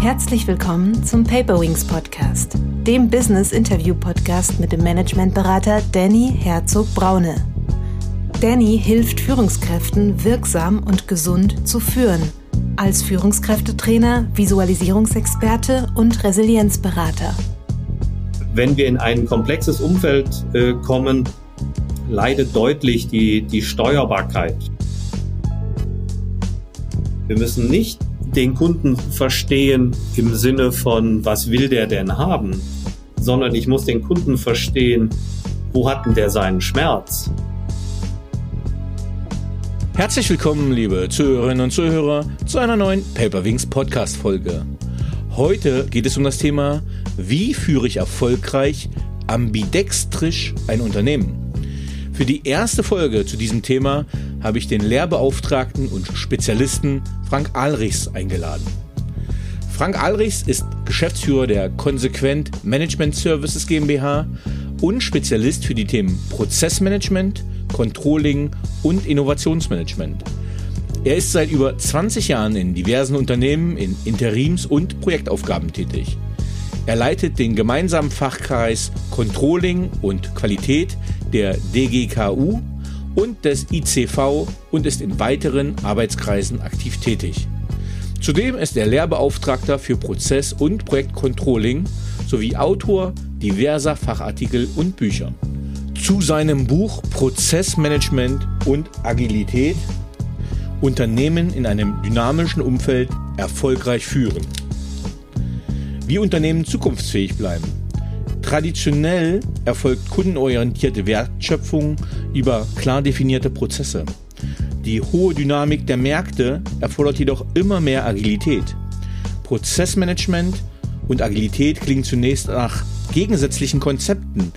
Herzlich willkommen zum Paperwings Podcast, dem Business Interview Podcast mit dem Managementberater Danny Herzog Braune. Danny hilft Führungskräften wirksam und gesund zu führen, als Führungskräftetrainer, Visualisierungsexperte und Resilienzberater. Wenn wir in ein komplexes Umfeld äh, kommen, leidet deutlich die, die Steuerbarkeit. Wir müssen nicht den Kunden verstehen im Sinne von, was will der denn haben, sondern ich muss den Kunden verstehen, wo hat denn der seinen Schmerz? Herzlich willkommen, liebe Zuhörerinnen und Zuhörer, zu einer neuen Paperwings Podcast Folge. Heute geht es um das Thema, wie führe ich erfolgreich ambidextrisch ein Unternehmen? Für die erste Folge zu diesem Thema habe ich den Lehrbeauftragten und Spezialisten Frank Alrichs eingeladen. Frank Alrichs ist Geschäftsführer der Konsequent Management Services GmbH und Spezialist für die Themen Prozessmanagement, Controlling und Innovationsmanagement. Er ist seit über 20 Jahren in diversen Unternehmen in Interims- und Projektaufgaben tätig. Er leitet den gemeinsamen Fachkreis Controlling und Qualität der DGKU und des ICV und ist in weiteren Arbeitskreisen aktiv tätig. Zudem ist er Lehrbeauftragter für Prozess- und Projektcontrolling sowie Autor diverser Fachartikel und Bücher. Zu seinem Buch Prozessmanagement und Agilität Unternehmen in einem dynamischen Umfeld erfolgreich führen. Wie Unternehmen zukunftsfähig bleiben Traditionell erfolgt kundenorientierte Wertschöpfung über klar definierte Prozesse. Die hohe Dynamik der Märkte erfordert jedoch immer mehr Agilität. Prozessmanagement und Agilität klingen zunächst nach gegensätzlichen Konzepten,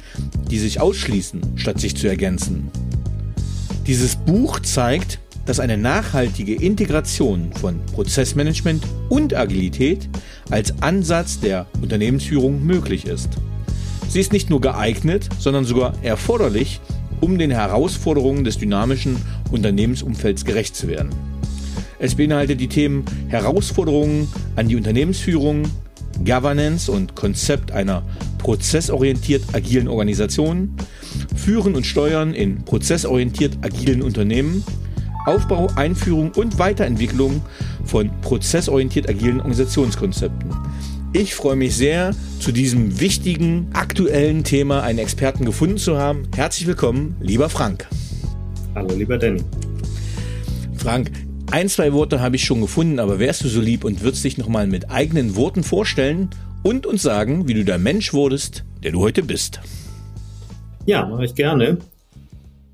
die sich ausschließen, statt sich zu ergänzen. Dieses Buch zeigt, dass eine nachhaltige Integration von Prozessmanagement und Agilität als Ansatz der Unternehmensführung möglich ist. Sie ist nicht nur geeignet, sondern sogar erforderlich, um den Herausforderungen des dynamischen Unternehmensumfelds gerecht zu werden. Es beinhaltet die Themen Herausforderungen an die Unternehmensführung, Governance und Konzept einer prozessorientiert agilen Organisation, Führen und Steuern in prozessorientiert agilen Unternehmen, Aufbau, Einführung und Weiterentwicklung von prozessorientiert agilen Organisationskonzepten. Ich freue mich sehr, zu diesem wichtigen, aktuellen Thema einen Experten gefunden zu haben. Herzlich willkommen, lieber Frank. Hallo, lieber Danny. Frank, ein, zwei Worte habe ich schon gefunden, aber wärst du so lieb und würdest dich nochmal mit eigenen Worten vorstellen und uns sagen, wie du der Mensch wurdest, der du heute bist? Ja, mache ich gerne.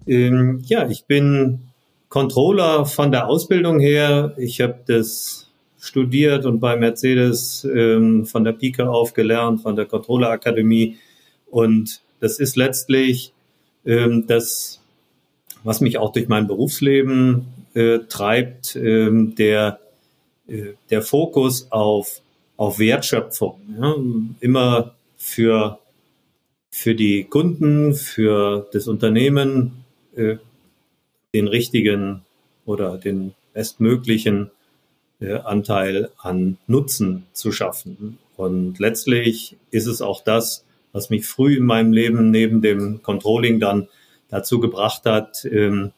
Ähm, ja, ich bin Controller von der Ausbildung her. Ich habe das studiert und bei Mercedes ähm, von der Pike auf gelernt, von der Controller Akademie. Und das ist letztlich ähm, das, was mich auch durch mein Berufsleben äh, treibt, ähm, der, äh, der Fokus auf, auf Wertschöpfung. Ja? Immer für, für die Kunden, für das Unternehmen äh, den richtigen oder den bestmöglichen Anteil an Nutzen zu schaffen. Und letztlich ist es auch das, was mich früh in meinem Leben neben dem Controlling dann dazu gebracht hat, ähm,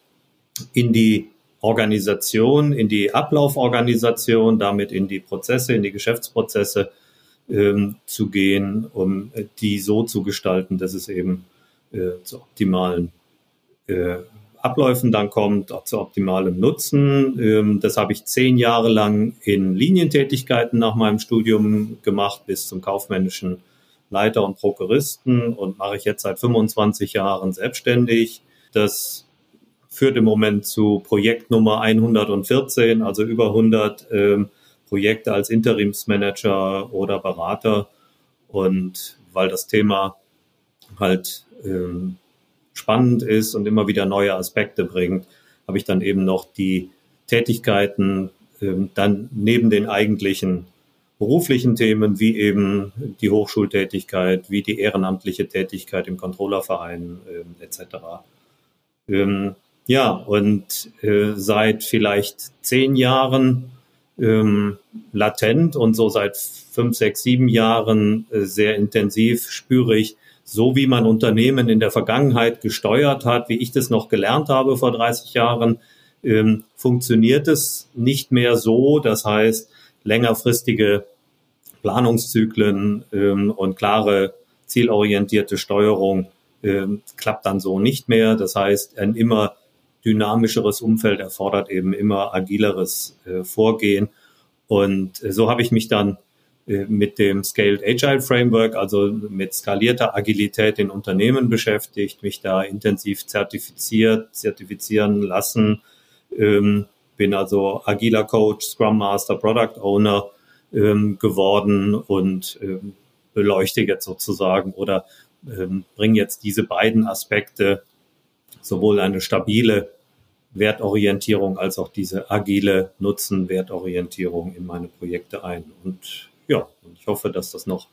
in die Organisation, in die Ablauforganisation, damit in die Prozesse, in die Geschäftsprozesse ähm, zu gehen, um die so zu gestalten, dass es eben äh, zu optimalen äh, Abläufen dann kommt, auch zu optimalem Nutzen. Ähm, das habe ich zehn Jahre lang in Linientätigkeiten nach meinem Studium gemacht, bis zum kaufmännischen Leiter und Prokuristen und mache ich jetzt seit 25 Jahren selbstständig. Das führt im Moment zu Projekt Nummer 114, also über 100 ähm, Projekte als Interimsmanager oder Berater. Und weil das Thema halt ähm, spannend ist und immer wieder neue Aspekte bringt, habe ich dann eben noch die Tätigkeiten ähm, dann neben den eigentlichen beruflichen Themen wie eben die Hochschultätigkeit, wie die ehrenamtliche Tätigkeit im Controllerverein ähm, etc. Ähm, ja, und äh, seit vielleicht zehn Jahren ähm, latent und so seit fünf, sechs, sieben Jahren äh, sehr intensiv spüre ich, so wie man Unternehmen in der Vergangenheit gesteuert hat, wie ich das noch gelernt habe vor 30 Jahren, ähm, funktioniert es nicht mehr so. Das heißt, längerfristige Planungszyklen ähm, und klare zielorientierte Steuerung ähm, klappt dann so nicht mehr. Das heißt, ein immer dynamischeres Umfeld erfordert eben immer agileres äh, Vorgehen. Und äh, so habe ich mich dann mit dem Scaled Agile Framework, also mit skalierter Agilität in Unternehmen beschäftigt, mich da intensiv zertifiziert, zertifizieren lassen, ähm, bin also agiler Coach, Scrum Master, Product Owner ähm, geworden und ähm, beleuchte jetzt sozusagen oder ähm, bringe jetzt diese beiden Aspekte, sowohl eine stabile Wertorientierung als auch diese agile Nutzen-Wertorientierung in meine Projekte ein. Und ja, ich hoffe, dass das noch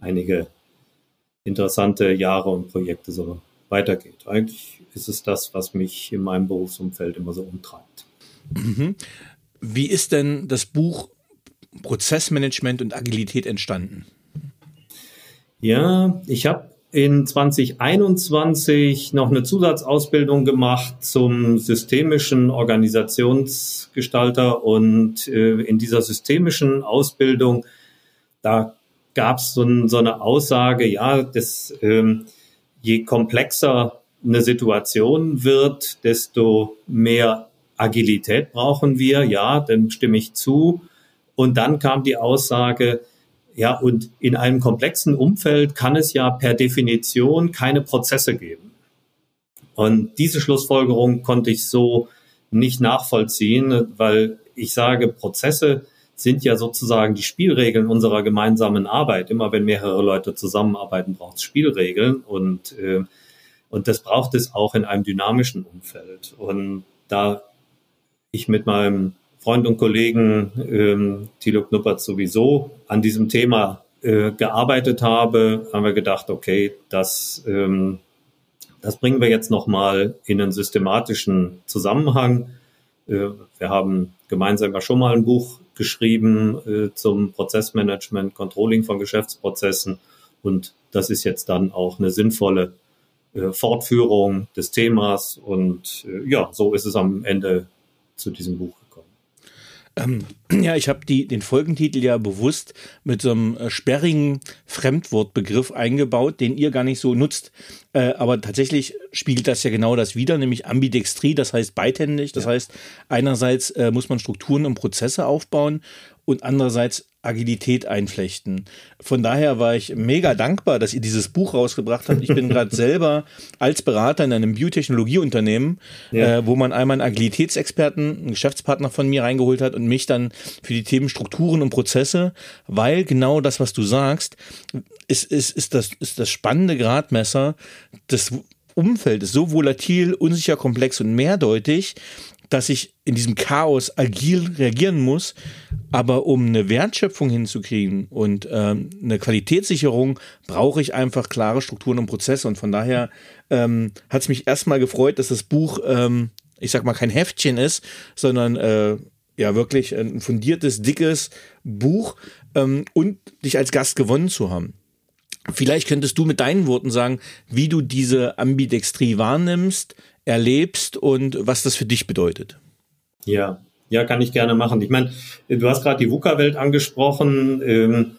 einige interessante Jahre und Projekte so weitergeht. Eigentlich ist es das, was mich in meinem Berufsumfeld immer so umtreibt. Mhm. Wie ist denn das Buch Prozessmanagement und Agilität entstanden? Ja, ich habe in 2021 noch eine Zusatzausbildung gemacht zum systemischen Organisationsgestalter und äh, in dieser systemischen Ausbildung, da gab es so, so, eine Aussage, ja, das, ähm, je komplexer eine Situation wird, desto mehr Agilität brauchen wir, ja, dann stimme ich zu. Und dann kam die Aussage, ja, und in einem komplexen Umfeld kann es ja per Definition keine Prozesse geben. Und diese Schlussfolgerung konnte ich so nicht nachvollziehen, weil ich sage, Prozesse sind ja sozusagen die Spielregeln unserer gemeinsamen Arbeit. Immer wenn mehrere Leute zusammenarbeiten, braucht es Spielregeln und, äh, und das braucht es auch in einem dynamischen Umfeld. Und da ich mit meinem Freund und Kollegen ähm, Thilo Knuppert sowieso an diesem Thema äh, gearbeitet habe, haben wir gedacht, okay, das, ähm, das bringen wir jetzt nochmal in einen systematischen Zusammenhang. Äh, wir haben gemeinsam ja schon mal ein Buch geschrieben äh, zum Prozessmanagement, Controlling von Geschäftsprozessen und das ist jetzt dann auch eine sinnvolle äh, Fortführung des Themas und äh, ja, so ist es am Ende zu diesem Buch? Ähm, ja, ich habe den Folgentitel ja bewusst mit so einem äh, sperrigen Fremdwortbegriff eingebaut, den ihr gar nicht so nutzt. Äh, aber tatsächlich spiegelt das ja genau das wieder, nämlich Ambidextrie, das heißt beidhändig. Das ja. heißt, einerseits äh, muss man Strukturen und Prozesse aufbauen und andererseits Agilität einflechten. Von daher war ich mega dankbar, dass ihr dieses Buch rausgebracht habt. Ich bin gerade selber als Berater in einem Biotechnologieunternehmen, ja. äh, wo man einmal einen Agilitätsexperten, einen Geschäftspartner von mir reingeholt hat und mich dann für die Themen Strukturen und Prozesse, weil genau das, was du sagst, ist, ist, ist, das, ist das spannende Gradmesser. Das Umfeld ist so volatil, unsicher, komplex und mehrdeutig, dass ich in diesem Chaos agil reagieren muss, aber um eine Wertschöpfung hinzukriegen und ähm, eine Qualitätssicherung, brauche ich einfach klare Strukturen und Prozesse. Und von daher ähm, hat es mich erstmal gefreut, dass das Buch, ähm, ich sag mal, kein Heftchen ist, sondern äh, ja wirklich ein fundiertes, dickes Buch ähm, und dich als Gast gewonnen zu haben. Vielleicht könntest du mit deinen Worten sagen, wie du diese Ambidextrie wahrnimmst, erlebst und was das für dich bedeutet. Ja, ja, kann ich gerne machen. Ich meine, du hast gerade die VUCA-Welt angesprochen. Ähm,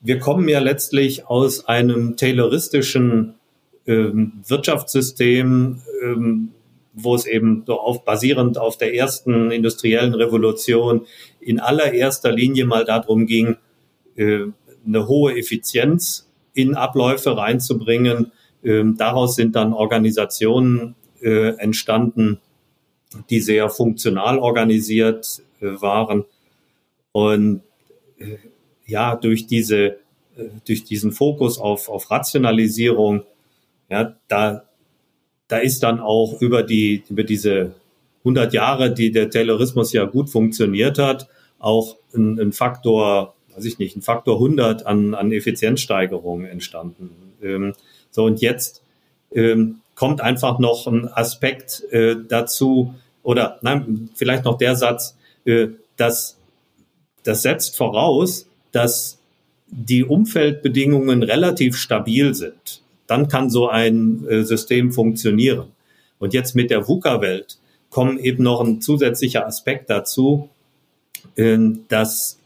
wir kommen ja letztlich aus einem tayloristischen ähm, Wirtschaftssystem, ähm, wo es eben auf, basierend auf der ersten industriellen Revolution in allererster Linie mal darum ging, äh, eine hohe Effizienz in Abläufe reinzubringen. daraus sind dann Organisationen äh, entstanden, die sehr funktional organisiert äh, waren. Und äh, ja, durch diese, äh, durch diesen Fokus auf, auf Rationalisierung, ja, da, da ist dann auch über die, über diese 100 Jahre, die der Taylorismus ja gut funktioniert hat, auch ein, ein Faktor, weiß ich nicht, ein Faktor 100 an, an Effizienzsteigerung entstanden. Ähm, so und jetzt ähm, kommt einfach noch ein Aspekt äh, dazu, oder nein, vielleicht noch der Satz, äh, dass das setzt voraus, dass die Umfeldbedingungen relativ stabil sind, dann kann so ein äh, System funktionieren. Und jetzt mit der VUCA-Welt kommen eben noch ein zusätzlicher Aspekt dazu, äh, dass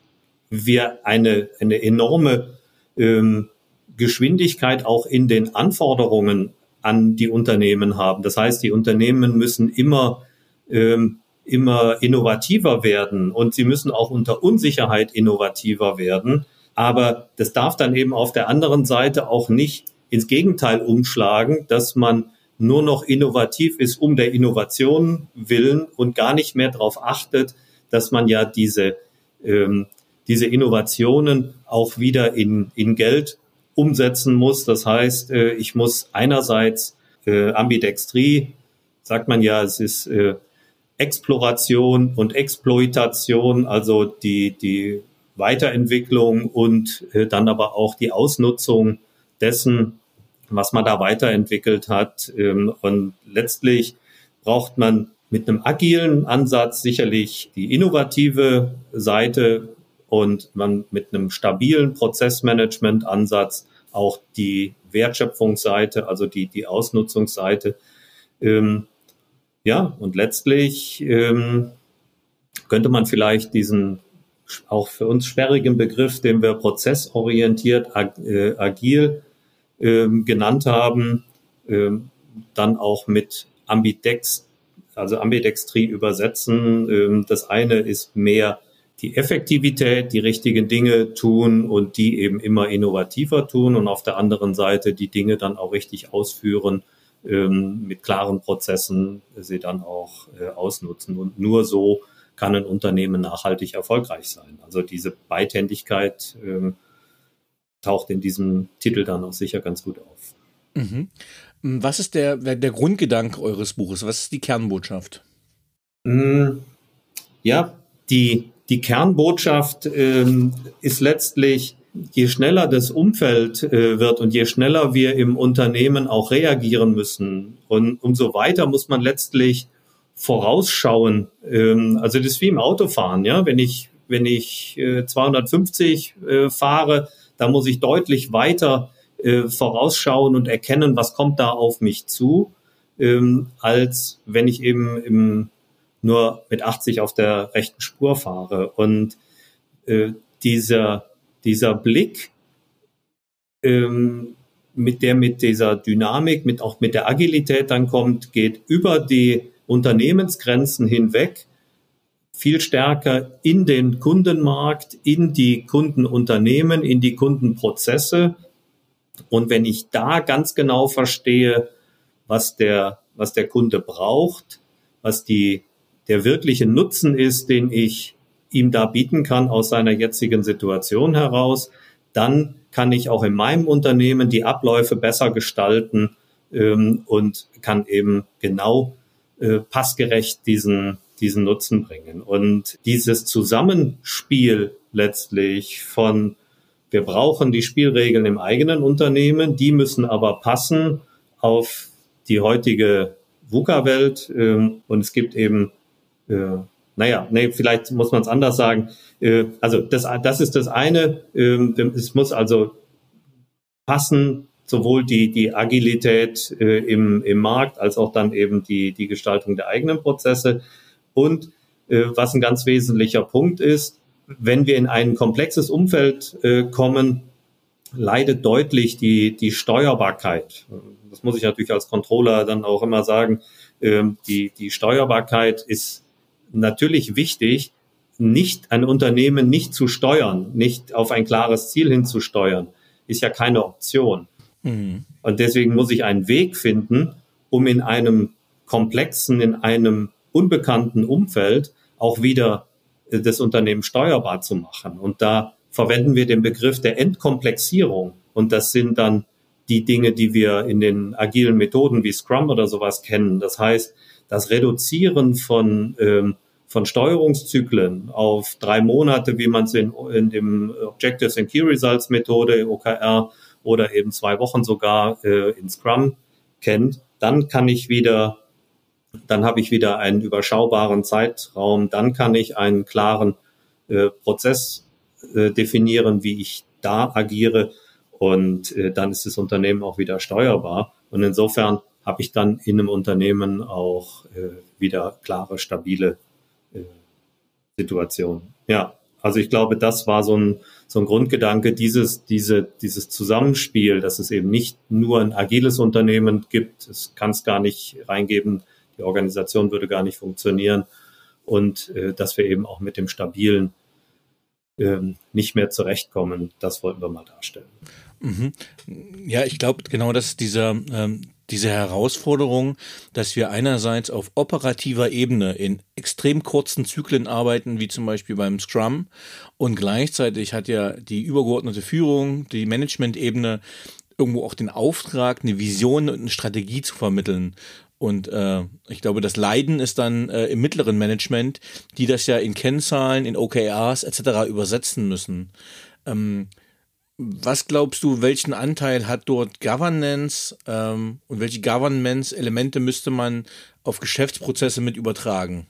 wir eine, eine enorme ähm, Geschwindigkeit auch in den Anforderungen an die Unternehmen haben. Das heißt, die Unternehmen müssen immer, ähm, immer innovativer werden und sie müssen auch unter Unsicherheit innovativer werden. Aber das darf dann eben auf der anderen Seite auch nicht ins Gegenteil umschlagen, dass man nur noch innovativ ist um der Innovation willen und gar nicht mehr darauf achtet, dass man ja diese, ähm, diese Innovationen auch wieder in, in Geld umsetzen muss. Das heißt, äh, ich muss einerseits äh, Ambidextrie, sagt man ja, es ist äh, Exploration und Exploitation, also die, die Weiterentwicklung und dann aber auch die Ausnutzung dessen, was man da weiterentwickelt hat. Ähm, und letztlich braucht man mit einem agilen Ansatz sicherlich die innovative Seite und man mit einem stabilen Prozessmanagement-Ansatz auch die Wertschöpfungsseite, also die, die Ausnutzungsseite. Ähm, ja, und letztlich ähm, könnte man vielleicht diesen auch für uns sperrigen Begriff, den wir prozessorientiert ag, äh, agil ähm, genannt haben, ähm, dann auch mit Ambidex, also Ambidextrie übersetzen. Ähm, das eine ist mehr die Effektivität, die richtigen Dinge tun und die eben immer innovativer tun und auf der anderen Seite die Dinge dann auch richtig ausführen, ähm, mit klaren Prozessen sie dann auch äh, ausnutzen. Und nur so kann ein Unternehmen nachhaltig erfolgreich sein. Also diese Beidhändigkeit ähm, taucht in diesem Titel dann auch sicher ganz gut auf. Mhm. Was ist der, der Grundgedanke eures Buches? Was ist die Kernbotschaft? Mm, ja, die, die Kernbotschaft ähm, ist letztlich, je schneller das Umfeld äh, wird und je schneller wir im Unternehmen auch reagieren müssen und umso weiter muss man letztlich vorausschauen. Ähm, also das ist wie im Autofahren, ja. Wenn ich, wenn ich äh, 250 äh, fahre, dann muss ich deutlich weiter äh, vorausschauen und erkennen, was kommt da auf mich zu, ähm, als wenn ich eben im, nur mit 80 auf der rechten Spur fahre. Und äh, dieser, dieser Blick, ähm, mit der mit dieser Dynamik, mit auch mit der Agilität dann kommt, geht über die Unternehmensgrenzen hinweg viel stärker in den Kundenmarkt, in die Kundenunternehmen, in die Kundenprozesse. Und wenn ich da ganz genau verstehe, was der, was der Kunde braucht, was die, der wirkliche Nutzen ist, den ich ihm da bieten kann aus seiner jetzigen Situation heraus, dann kann ich auch in meinem Unternehmen die Abläufe besser gestalten ähm, und kann eben genau äh, passgerecht diesen, diesen Nutzen bringen. Und dieses Zusammenspiel letztlich von wir brauchen die Spielregeln im eigenen Unternehmen, die müssen aber passen auf die heutige VUCA-Welt. Ähm, und es gibt eben, äh, naja, nee, vielleicht muss man es anders sagen. Äh, also das, das ist das eine. Ähm, es muss also passen sowohl die, die Agilität äh, im, im Markt als auch dann eben die, die Gestaltung der eigenen Prozesse. Und äh, was ein ganz wesentlicher Punkt ist, wenn wir in ein komplexes Umfeld äh, kommen, leidet deutlich die, die Steuerbarkeit. Das muss ich natürlich als Controller dann auch immer sagen. Ähm, die, die Steuerbarkeit ist natürlich wichtig, nicht ein Unternehmen nicht zu steuern, nicht auf ein klares Ziel hinzusteuern, ist ja keine Option. Mhm. Und deswegen muss ich einen Weg finden, um in einem komplexen, in einem unbekannten Umfeld auch wieder äh, das Unternehmen steuerbar zu machen. Und da verwenden wir den Begriff der Entkomplexierung. Und das sind dann die Dinge, die wir in den agilen Methoden wie Scrum oder sowas kennen. Das heißt, das Reduzieren von, ähm, von Steuerungszyklen auf drei Monate, wie man es in, in dem Objectives and Key Results Methode, OKR, oder eben zwei Wochen sogar äh, in Scrum kennt, dann kann ich wieder, dann habe ich wieder einen überschaubaren Zeitraum, dann kann ich einen klaren äh, Prozess äh, definieren, wie ich da agiere und äh, dann ist das Unternehmen auch wieder steuerbar. Und insofern habe ich dann in einem Unternehmen auch äh, wieder klare, stabile äh, Situationen. Ja, also ich glaube, das war so ein, so ein Grundgedanke, dieses, diese, dieses Zusammenspiel, dass es eben nicht nur ein agiles Unternehmen gibt, es kann es gar nicht reingeben, die Organisation würde gar nicht funktionieren und äh, dass wir eben auch mit dem stabilen ähm, nicht mehr zurechtkommen, das wollten wir mal darstellen. Mhm. Ja, ich glaube genau, dass dieser ähm, diese Herausforderung, dass wir einerseits auf operativer Ebene in extrem kurzen Zyklen arbeiten, wie zum Beispiel beim Scrum, und gleichzeitig hat ja die übergeordnete Führung, die Management-Ebene irgendwo auch den Auftrag, eine Vision und eine Strategie zu vermitteln. Und äh, ich glaube, das Leiden ist dann äh, im mittleren Management, die das ja in Kennzahlen, in OKRs etc. übersetzen müssen. Ähm, was glaubst du, welchen Anteil hat dort Governance ähm, und welche Governance-Elemente müsste man auf Geschäftsprozesse mit übertragen?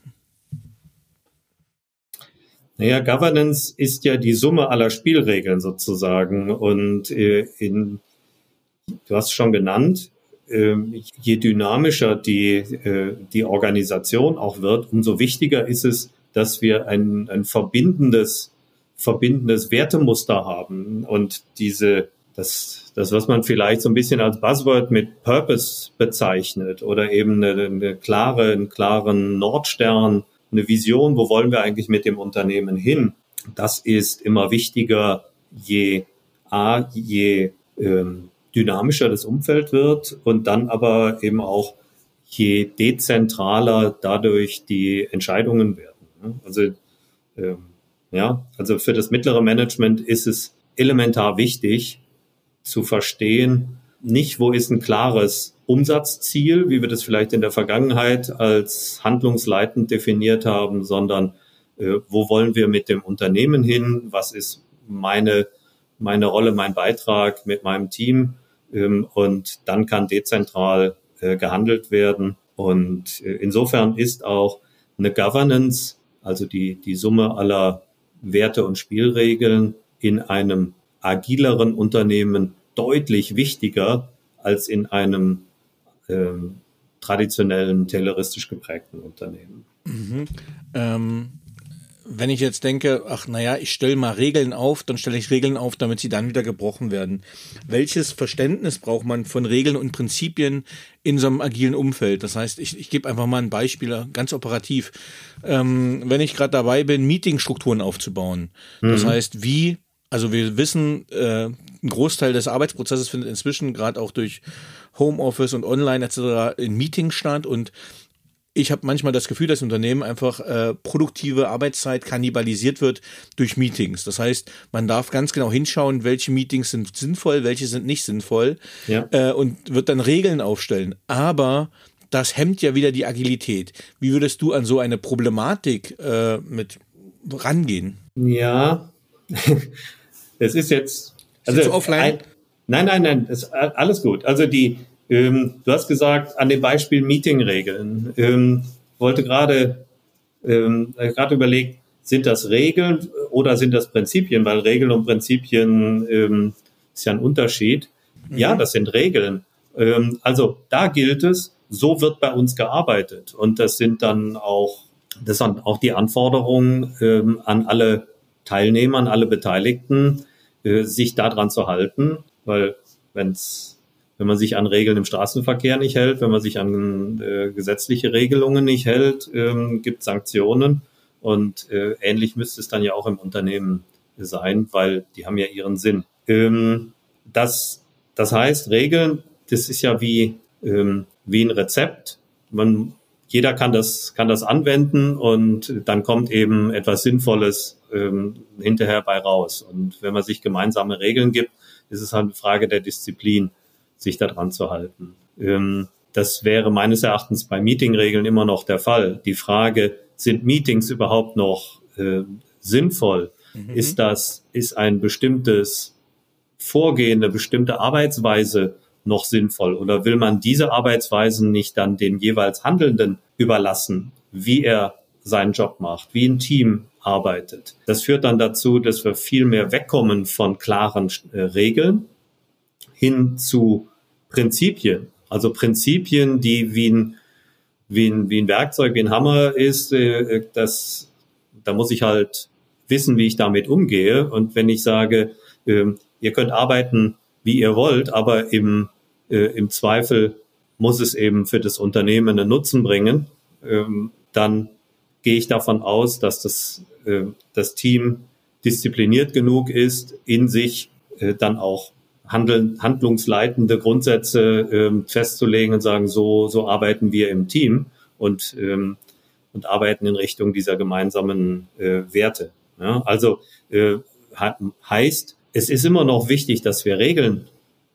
Naja, Governance ist ja die Summe aller Spielregeln sozusagen. Und äh, in, du hast es schon genannt, äh, je dynamischer die, äh, die Organisation auch wird, umso wichtiger ist es, dass wir ein, ein verbindendes verbindendes Wertemuster haben und diese, das, das, was man vielleicht so ein bisschen als Buzzword mit Purpose bezeichnet oder eben eine, eine klare, einen klaren Nordstern, eine Vision, wo wollen wir eigentlich mit dem Unternehmen hin? Das ist immer wichtiger, je A, je ähm, dynamischer das Umfeld wird und dann aber eben auch je dezentraler dadurch die Entscheidungen werden. Also ähm, ja, also für das mittlere Management ist es elementar wichtig zu verstehen, nicht wo ist ein klares Umsatzziel, wie wir das vielleicht in der Vergangenheit als handlungsleitend definiert haben, sondern äh, wo wollen wir mit dem Unternehmen hin? Was ist meine, meine Rolle, mein Beitrag mit meinem Team? Ähm, und dann kann dezentral äh, gehandelt werden. Und äh, insofern ist auch eine Governance, also die, die Summe aller Werte und Spielregeln in einem agileren Unternehmen deutlich wichtiger als in einem ähm, traditionellen tayloristisch geprägten Unternehmen. Mhm. Ähm, wenn ich jetzt denke, ach naja, ich stelle mal Regeln auf, dann stelle ich Regeln auf, damit sie dann wieder gebrochen werden. Welches Verständnis braucht man von Regeln und Prinzipien in so einem agilen Umfeld? Das heißt, ich, ich gebe einfach mal ein Beispiel, ganz operativ. Ähm, wenn ich gerade dabei bin, Meetingstrukturen aufzubauen, mhm. das heißt, wie also wir wissen, äh, ein Großteil des Arbeitsprozesses findet inzwischen gerade auch durch Homeoffice und Online etc. in Meetings statt und ich habe manchmal das Gefühl, dass Unternehmen einfach äh, produktive Arbeitszeit kannibalisiert wird durch Meetings. Das heißt, man darf ganz genau hinschauen, welche Meetings sind sinnvoll, welche sind nicht sinnvoll ja. äh, und wird dann Regeln aufstellen. Aber das hemmt ja wieder die Agilität. Wie würdest du an so eine Problematik äh, mit rangehen? Ja, es ist jetzt also offline. Ein, nein, nein, nein, ist alles gut. Also die ähm, du hast gesagt, an dem Beispiel Meetingregeln. Ähm, wollte gerade ähm, gerade überlegt, sind das Regeln oder sind das Prinzipien? Weil Regeln und Prinzipien ähm, ist ja ein Unterschied. Mhm. Ja, das sind Regeln. Ähm, also da gilt es, so wird bei uns gearbeitet. Und das sind dann auch, das sind auch die Anforderungen ähm, an alle Teilnehmer, an alle Beteiligten, äh, sich daran zu halten. Weil wenn es wenn man sich an Regeln im Straßenverkehr nicht hält, wenn man sich an äh, gesetzliche Regelungen nicht hält, ähm, gibt Sanktionen. Und äh, ähnlich müsste es dann ja auch im Unternehmen sein, weil die haben ja ihren Sinn. Ähm, das, das heißt, Regeln, das ist ja wie, ähm, wie ein Rezept. Man, jeder kann das, kann das anwenden und dann kommt eben etwas Sinnvolles ähm, hinterher bei raus. Und wenn man sich gemeinsame Regeln gibt, ist es halt eine Frage der Disziplin sich daran zu halten. Ähm, das wäre meines Erachtens bei Meetingregeln immer noch der Fall. Die Frage, sind Meetings überhaupt noch äh, sinnvoll? Mhm. Ist das, ist ein bestimmtes Vorgehen, eine bestimmte Arbeitsweise noch sinnvoll? Oder will man diese Arbeitsweisen nicht dann dem jeweils Handelnden überlassen, wie er seinen Job macht, wie ein Team arbeitet. Das führt dann dazu, dass wir viel mehr wegkommen von klaren äh, Regeln hin zu Prinzipien. Also Prinzipien, die wie ein, wie ein, wie ein Werkzeug, wie ein Hammer ist, äh, das, da muss ich halt wissen, wie ich damit umgehe. Und wenn ich sage, äh, ihr könnt arbeiten, wie ihr wollt, aber im, äh, im Zweifel muss es eben für das Unternehmen einen Nutzen bringen, ähm, dann gehe ich davon aus, dass das, äh, das Team diszipliniert genug ist, in sich äh, dann auch handeln, handlungsleitende Grundsätze ähm, festzulegen und sagen, so, so arbeiten wir im Team und, ähm, und arbeiten in Richtung dieser gemeinsamen äh, Werte. Ja, also äh, heißt, es ist immer noch wichtig, dass wir Regeln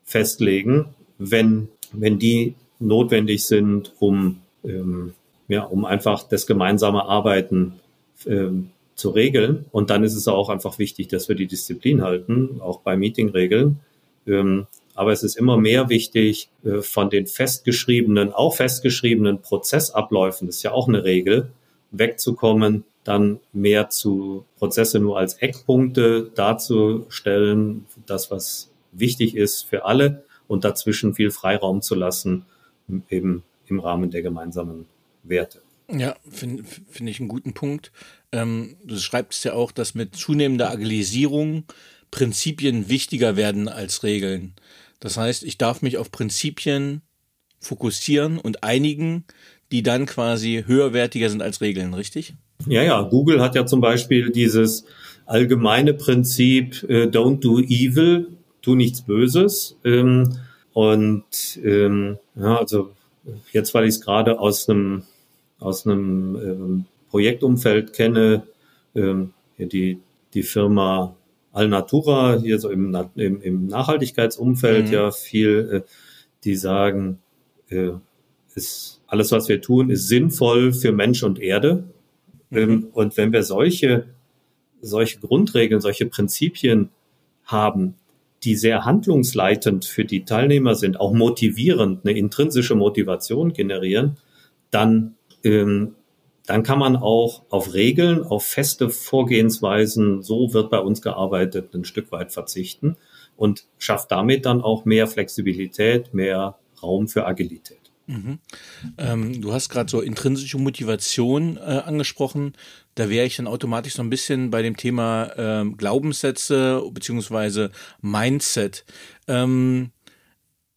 festlegen, wenn, wenn die notwendig sind, um, ähm, ja, um einfach das gemeinsame Arbeiten ähm, zu regeln. Und dann ist es auch einfach wichtig, dass wir die Disziplin halten, auch bei Meetingregeln. Ähm, aber es ist immer mehr wichtig, äh, von den festgeschriebenen, auch festgeschriebenen Prozessabläufen, das ist ja auch eine Regel, wegzukommen, dann mehr zu Prozesse nur als Eckpunkte darzustellen, das, was wichtig ist für alle und dazwischen viel Freiraum zu lassen, eben im Rahmen der gemeinsamen Werte. Ja, finde find ich einen guten Punkt. Ähm, du schreibst ja auch, dass mit zunehmender Agilisierung Prinzipien wichtiger werden als Regeln. Das heißt, ich darf mich auf Prinzipien fokussieren und einigen, die dann quasi höherwertiger sind als Regeln, richtig? Ja, ja, Google hat ja zum Beispiel dieses allgemeine Prinzip äh, Don't do evil, tu nichts Böses. Ähm, und ähm, ja, also jetzt, weil ich es gerade aus einem aus einem ähm, Projektumfeld kenne, ähm, die die Firma Alnatura hier so im, im, im Nachhaltigkeitsumfeld mhm. ja viel, äh, die sagen, äh, ist alles, was wir tun, ist sinnvoll für Mensch und Erde. Ähm, mhm. Und wenn wir solche, solche Grundregeln, solche Prinzipien haben, die sehr handlungsleitend für die Teilnehmer sind, auch motivierend, eine intrinsische Motivation generieren, dann, ähm, dann kann man auch auf Regeln, auf feste Vorgehensweisen, so wird bei uns gearbeitet, ein Stück weit verzichten und schafft damit dann auch mehr Flexibilität, mehr Raum für Agilität. Mhm. Ähm, du hast gerade so intrinsische Motivation äh, angesprochen. Da wäre ich dann automatisch so ein bisschen bei dem Thema ähm, Glaubenssätze beziehungsweise Mindset. Ähm,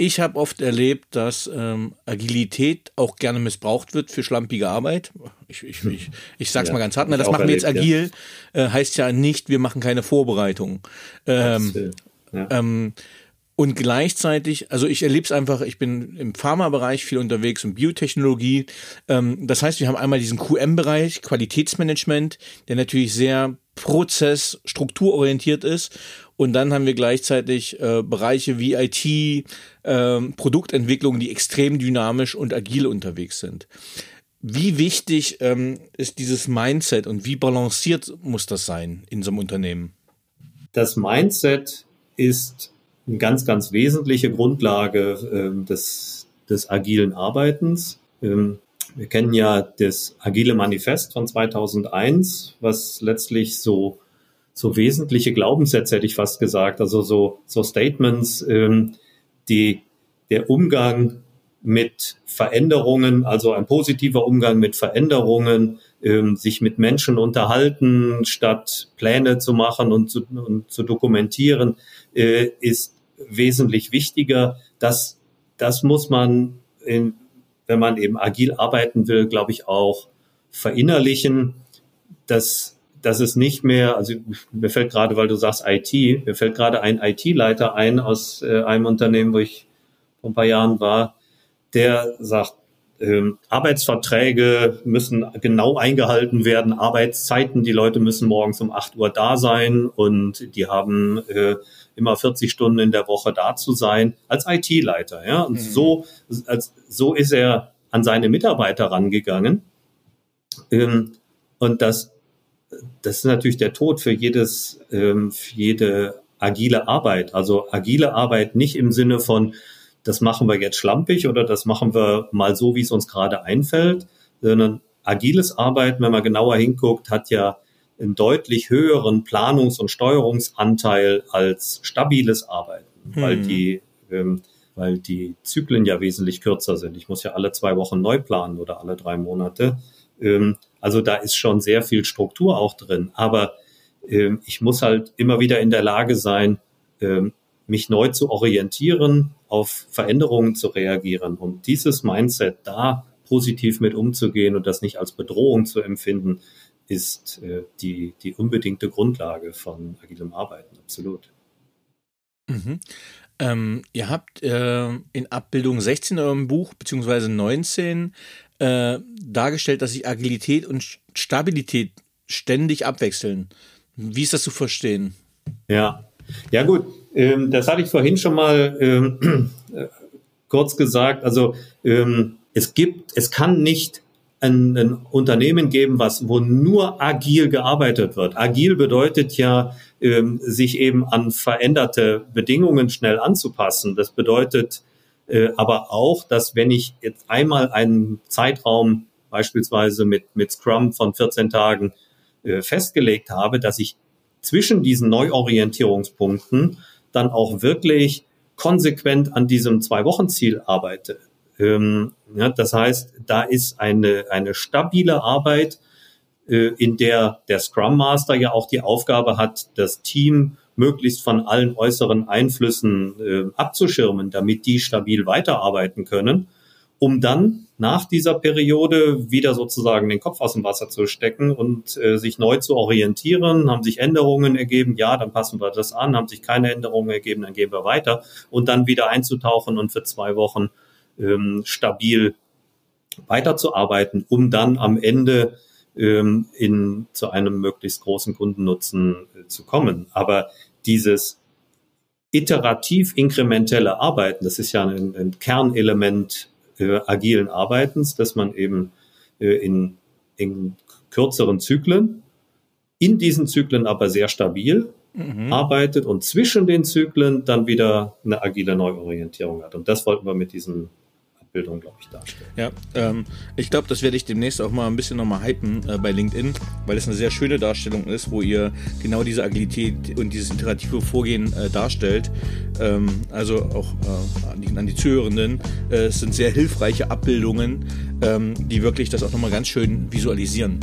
ich habe oft erlebt, dass ähm, Agilität auch gerne missbraucht wird für schlampige Arbeit. Ich, ich, ich, ich sag's ja, mal ganz hart, ne, das machen wir jetzt agil, ja. äh, heißt ja nicht, wir machen keine Vorbereitung. Ähm, ja. ähm, und gleichzeitig, also ich erlebe es einfach, ich bin im Pharmabereich viel unterwegs und Biotechnologie. Ähm, das heißt, wir haben einmal diesen QM-Bereich, Qualitätsmanagement, der natürlich sehr prozess-, strukturorientiert ist. Und dann haben wir gleichzeitig äh, Bereiche wie IT, äh, Produktentwicklung, die extrem dynamisch und agil unterwegs sind. Wie wichtig ähm, ist dieses Mindset und wie balanciert muss das sein in so einem Unternehmen? Das Mindset ist eine ganz, ganz wesentliche Grundlage äh, des, des agilen Arbeitens. Ähm, wir kennen ja das Agile Manifest von 2001, was letztlich so, so wesentliche Glaubenssätze, hätte ich fast gesagt, also so, so Statements, ähm, die der Umgang mit Veränderungen, also ein positiver Umgang mit Veränderungen, ähm, sich mit Menschen unterhalten, statt Pläne zu machen und zu, und zu dokumentieren, äh, ist wesentlich wichtiger. Das, das muss man, in, wenn man eben agil arbeiten will, glaube ich, auch verinnerlichen, dass, dass es nicht mehr, also mir fällt gerade, weil du sagst IT, mir fällt gerade ein IT-Leiter ein aus äh, einem Unternehmen, wo ich vor ein paar Jahren war, der sagt, ähm, Arbeitsverträge müssen genau eingehalten werden, Arbeitszeiten, die Leute müssen morgens um 8 Uhr da sein und die haben äh, immer 40 Stunden in der Woche da zu sein, als IT-Leiter. Ja? Und mhm. so, als, so ist er an seine Mitarbeiter rangegangen. Ähm, und das, das ist natürlich der Tod für jedes, ähm, für jede agile Arbeit. Also agile Arbeit nicht im Sinne von, das machen wir jetzt schlampig oder das machen wir mal so, wie es uns gerade einfällt, sondern agiles Arbeiten, wenn man genauer hinguckt, hat ja einen deutlich höheren Planungs- und Steuerungsanteil als stabiles Arbeiten, hm. weil die ähm, weil die Zyklen ja wesentlich kürzer sind. Ich muss ja alle zwei Wochen neu planen oder alle drei Monate. Ähm, also da ist schon sehr viel Struktur auch drin. Aber ähm, ich muss halt immer wieder in der Lage sein, ähm, mich neu zu orientieren, auf Veränderungen zu reagieren. Und dieses Mindset da positiv mit umzugehen und das nicht als Bedrohung zu empfinden, ist äh, die, die unbedingte Grundlage von agilem Arbeiten, absolut. Mhm. Ähm, ihr habt äh, in Abbildung 16 in eurem Buch, beziehungsweise 19, äh, dargestellt, dass sich Agilität und Stabilität ständig abwechseln. Wie ist das zu verstehen? Ja, ja gut, ähm, das hatte ich vorhin schon mal ähm, äh, kurz gesagt. Also ähm, es gibt, es kann nicht ein, ein Unternehmen geben, was, wo nur agil gearbeitet wird. Agil bedeutet ja, ähm, sich eben an veränderte Bedingungen schnell anzupassen. Das bedeutet äh, aber auch, dass wenn ich jetzt einmal einen Zeitraum beispielsweise mit, mit Scrum von 14 Tagen äh, festgelegt habe, dass ich zwischen diesen Neuorientierungspunkten dann auch wirklich konsequent an diesem Zwei-Wochen-Ziel arbeite. Ähm, ja, das heißt, da ist eine, eine stabile Arbeit, äh, in der der Scrum Master ja auch die Aufgabe hat, das Team möglichst von allen äußeren Einflüssen äh, abzuschirmen, damit die stabil weiterarbeiten können, um dann nach dieser Periode wieder sozusagen den Kopf aus dem Wasser zu stecken und äh, sich neu zu orientieren. Haben sich Änderungen ergeben, ja, dann passen wir das an. Haben sich keine Änderungen ergeben, dann gehen wir weiter und dann wieder einzutauchen und für zwei Wochen ähm, stabil weiterzuarbeiten, um dann am Ende ähm, in, zu einem möglichst großen Kundennutzen äh, zu kommen. Aber dieses iterativ inkrementelle Arbeiten, das ist ja ein, ein Kernelement äh, agilen Arbeitens, dass man eben äh, in, in kürzeren Zyklen, in diesen Zyklen aber sehr stabil mhm. arbeitet und zwischen den Zyklen dann wieder eine agile Neuorientierung hat. Und das wollten wir mit diesem Bildung, glaube ich, darstellen. Ja, ähm, ich glaube, das werde ich demnächst auch mal ein bisschen nochmal hypen äh, bei LinkedIn, weil es eine sehr schöne Darstellung ist, wo ihr genau diese Agilität und dieses iterative Vorgehen äh, darstellt. Ähm, also auch äh, an, die, an, die, Zuhörenden. Äh, es sind sehr hilfreiche Abbildungen, ähm, die wirklich das auch nochmal ganz schön visualisieren.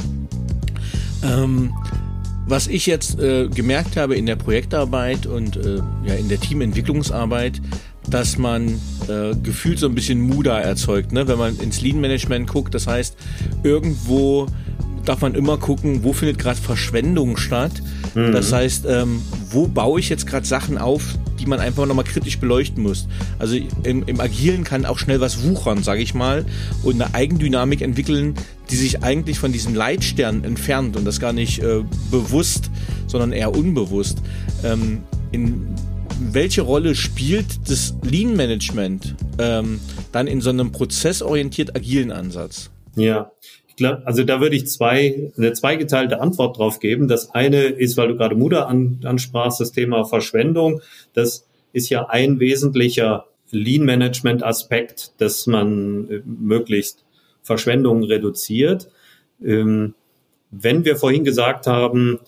Ähm, was ich jetzt äh, gemerkt habe in der Projektarbeit und äh, ja, in der Teamentwicklungsarbeit, dass man äh, gefühlt so ein bisschen Muda erzeugt, ne? wenn man ins Lean Management guckt. Das heißt, irgendwo darf man immer gucken, wo findet gerade Verschwendung statt. Mhm. Das heißt, ähm, wo baue ich jetzt gerade Sachen auf, die man einfach nochmal kritisch beleuchten muss. Also im, im Agilen kann auch schnell was wuchern, sage ich mal, und eine Eigendynamik entwickeln, die sich eigentlich von diesem Leitstern entfernt und das gar nicht äh, bewusst, sondern eher unbewusst. Ähm, in welche Rolle spielt das Lean Management ähm, dann in so einem prozessorientiert agilen Ansatz? Ja, ich glaube, also da würde ich zwei, eine zweigeteilte Antwort drauf geben. Das eine ist, weil du gerade Muda an, ansprachst, das Thema Verschwendung. Das ist ja ein wesentlicher Lean Management Aspekt, dass man äh, möglichst Verschwendung reduziert. Ähm, wenn wir vorhin gesagt haben,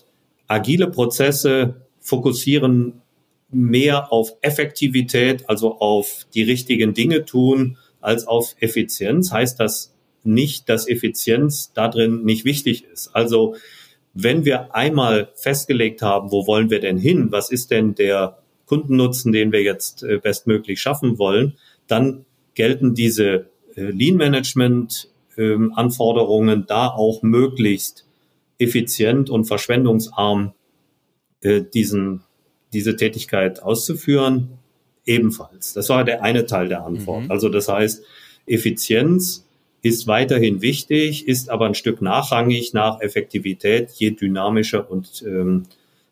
agile Prozesse fokussieren mehr auf Effektivität, also auf die richtigen Dinge tun, als auf Effizienz, heißt das nicht, dass Effizienz da drin nicht wichtig ist. Also wenn wir einmal festgelegt haben, wo wollen wir denn hin, was ist denn der Kundennutzen, den wir jetzt äh, bestmöglich schaffen wollen, dann gelten diese äh, Lean Management ähm, da auch möglichst effizient und verschwendungsarm äh, diesen diese Tätigkeit auszuführen, ebenfalls. Das war der eine Teil der Antwort. Mhm. Also das heißt, Effizienz ist weiterhin wichtig, ist aber ein Stück nachrangig nach Effektivität, je dynamischer und ähm,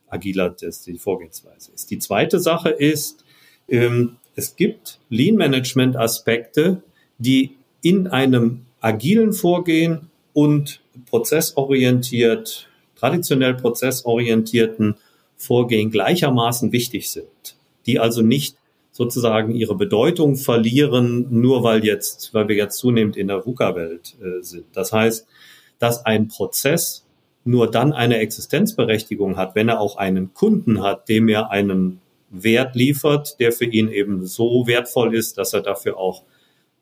agiler das die Vorgehensweise ist. Die zweite Sache ist, ähm, es gibt Lean Management Aspekte, die in einem agilen Vorgehen und prozessorientiert, traditionell prozessorientierten Vorgehen gleichermaßen wichtig sind, die also nicht sozusagen ihre Bedeutung verlieren, nur weil jetzt, weil wir jetzt zunehmend in der VUCA-Welt äh, sind. Das heißt, dass ein Prozess nur dann eine Existenzberechtigung hat, wenn er auch einen Kunden hat, dem er einen Wert liefert, der für ihn eben so wertvoll ist, dass er dafür auch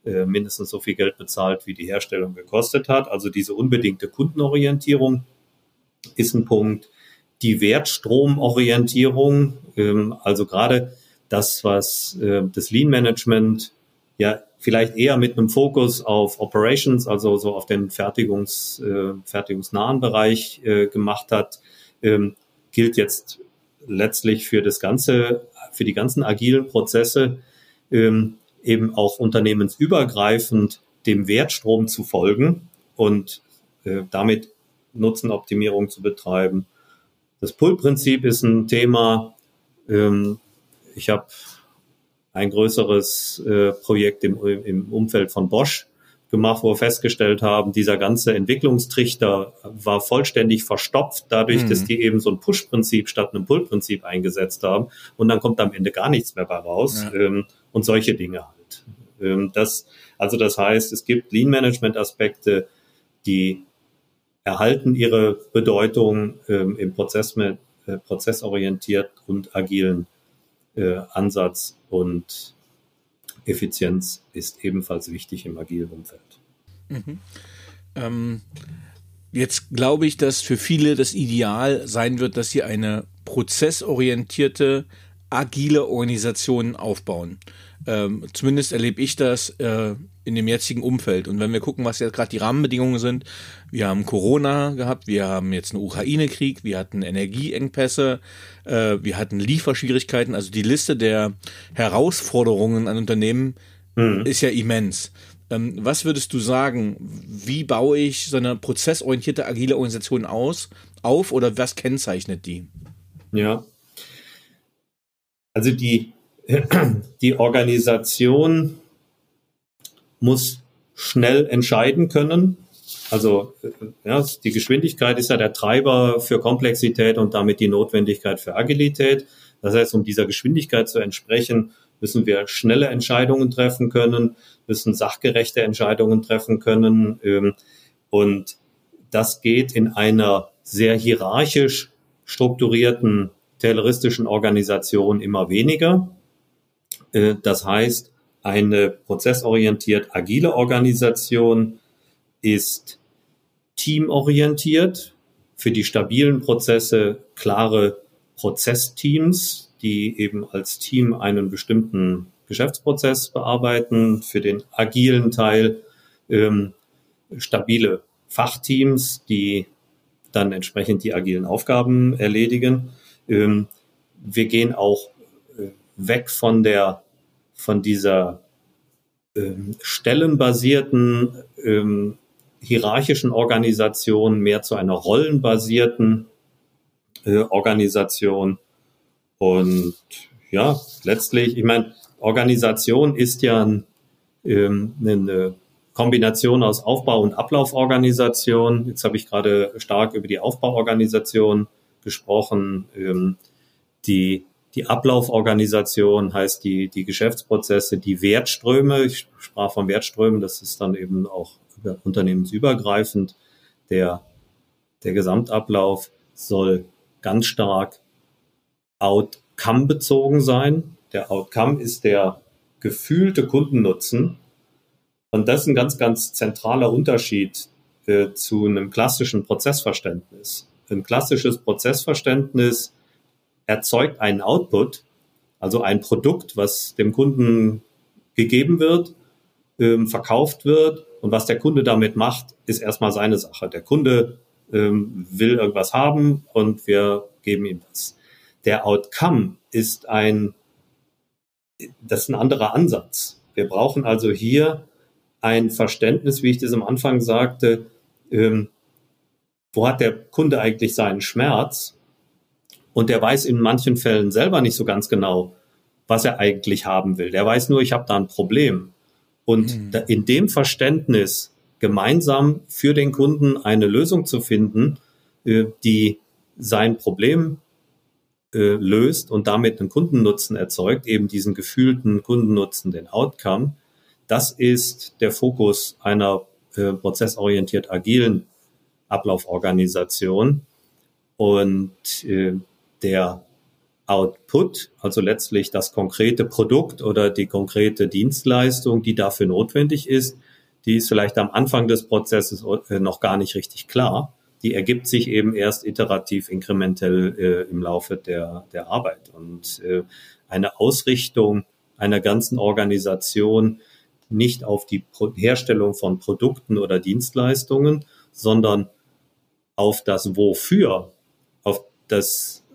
äh, mindestens so viel Geld bezahlt, wie die Herstellung gekostet hat. Also diese unbedingte Kundenorientierung ist ein Punkt. Die Wertstromorientierung, ähm, also gerade das, was äh, das Lean Management ja vielleicht eher mit einem Fokus auf Operations, also so auf den Fertigungs, äh, fertigungsnahen Bereich äh, gemacht hat, ähm, gilt jetzt letztlich für das ganze, für die ganzen agilen Prozesse ähm, eben auch unternehmensübergreifend dem Wertstrom zu folgen und äh, damit Nutzenoptimierung zu betreiben. Das Pull-Prinzip ist ein Thema. Ähm, ich habe ein größeres äh, Projekt im, im Umfeld von Bosch gemacht, wo wir festgestellt haben, dieser ganze Entwicklungstrichter war vollständig verstopft, dadurch, mhm. dass die eben so ein Push-Prinzip statt einem Pull-Prinzip eingesetzt haben. Und dann kommt am Ende gar nichts mehr bei raus. Ja. Ähm, und solche Dinge halt. Ähm, das, also das heißt, es gibt Lean-Management-Aspekte, die erhalten ihre Bedeutung ähm, im Prozess mit, äh, prozessorientiert und agilen äh, Ansatz und Effizienz ist ebenfalls wichtig im agilen Umfeld. Mhm. Ähm, jetzt glaube ich, dass für viele das Ideal sein wird, dass sie eine prozessorientierte, agile Organisation aufbauen. Ähm, zumindest erlebe ich das äh, in dem jetzigen Umfeld. Und wenn wir gucken, was jetzt gerade die Rahmenbedingungen sind, wir haben Corona gehabt, wir haben jetzt einen Ukraine-Krieg, wir hatten Energieengpässe, äh, wir hatten Lieferschwierigkeiten. Also die Liste der Herausforderungen an Unternehmen mhm. ist ja immens. Ähm, was würdest du sagen? Wie baue ich so eine prozessorientierte, agile Organisation aus, auf oder was kennzeichnet die? Ja. Also die die Organisation muss schnell entscheiden können. Also ja, die Geschwindigkeit ist ja der Treiber für Komplexität und damit die Notwendigkeit für Agilität. Das heißt, um dieser Geschwindigkeit zu entsprechen, müssen wir schnelle Entscheidungen treffen können, müssen sachgerechte Entscheidungen treffen können. Ähm, und das geht in einer sehr hierarchisch strukturierten tayloristischen Organisation immer weniger. Äh, das heißt, eine prozessorientiert agile Organisation ist teamorientiert, für die stabilen Prozesse klare Prozessteams, die eben als Team einen bestimmten Geschäftsprozess bearbeiten, für den agilen Teil ähm, stabile Fachteams, die dann entsprechend die agilen Aufgaben erledigen. Ähm, wir gehen auch äh, weg von der von dieser ähm, stellenbasierten ähm, hierarchischen Organisation mehr zu einer rollenbasierten äh, Organisation. Und ja, letztlich, ich meine, Organisation ist ja ein, ähm, eine Kombination aus Aufbau- und Ablauforganisation. Jetzt habe ich gerade stark über die Aufbauorganisation gesprochen. Ähm, die die Ablauforganisation heißt die, die Geschäftsprozesse, die Wertströme. Ich sprach von Wertströmen, das ist dann eben auch unternehmensübergreifend. Der, der Gesamtablauf soll ganz stark Outcome bezogen sein. Der Outcome ist der gefühlte Kundennutzen. Und das ist ein ganz, ganz zentraler Unterschied äh, zu einem klassischen Prozessverständnis. Ein klassisches Prozessverständnis erzeugt einen Output, also ein Produkt, was dem Kunden gegeben wird, ähm, verkauft wird und was der Kunde damit macht, ist erstmal seine Sache. Der Kunde ähm, will irgendwas haben und wir geben ihm das. Der Outcome ist ein, das ist ein anderer Ansatz. Wir brauchen also hier ein Verständnis, wie ich das am Anfang sagte, ähm, wo hat der Kunde eigentlich seinen Schmerz und der weiß in manchen Fällen selber nicht so ganz genau, was er eigentlich haben will. Der weiß nur, ich habe da ein Problem. Und mhm. in dem Verständnis gemeinsam für den Kunden eine Lösung zu finden, äh, die sein Problem äh, löst und damit einen Kundennutzen erzeugt, eben diesen gefühlten Kundennutzen, den Outcome, das ist der Fokus einer äh, prozessorientiert agilen Ablauforganisation. Und äh, der Output, also letztlich das konkrete Produkt oder die konkrete Dienstleistung, die dafür notwendig ist, die ist vielleicht am Anfang des Prozesses äh, noch gar nicht richtig klar. Die ergibt sich eben erst iterativ, inkrementell äh, im Laufe der, der Arbeit. Und äh, eine Ausrichtung einer ganzen Organisation nicht auf die Pro Herstellung von Produkten oder Dienstleistungen, sondern auf das Wofür, auf das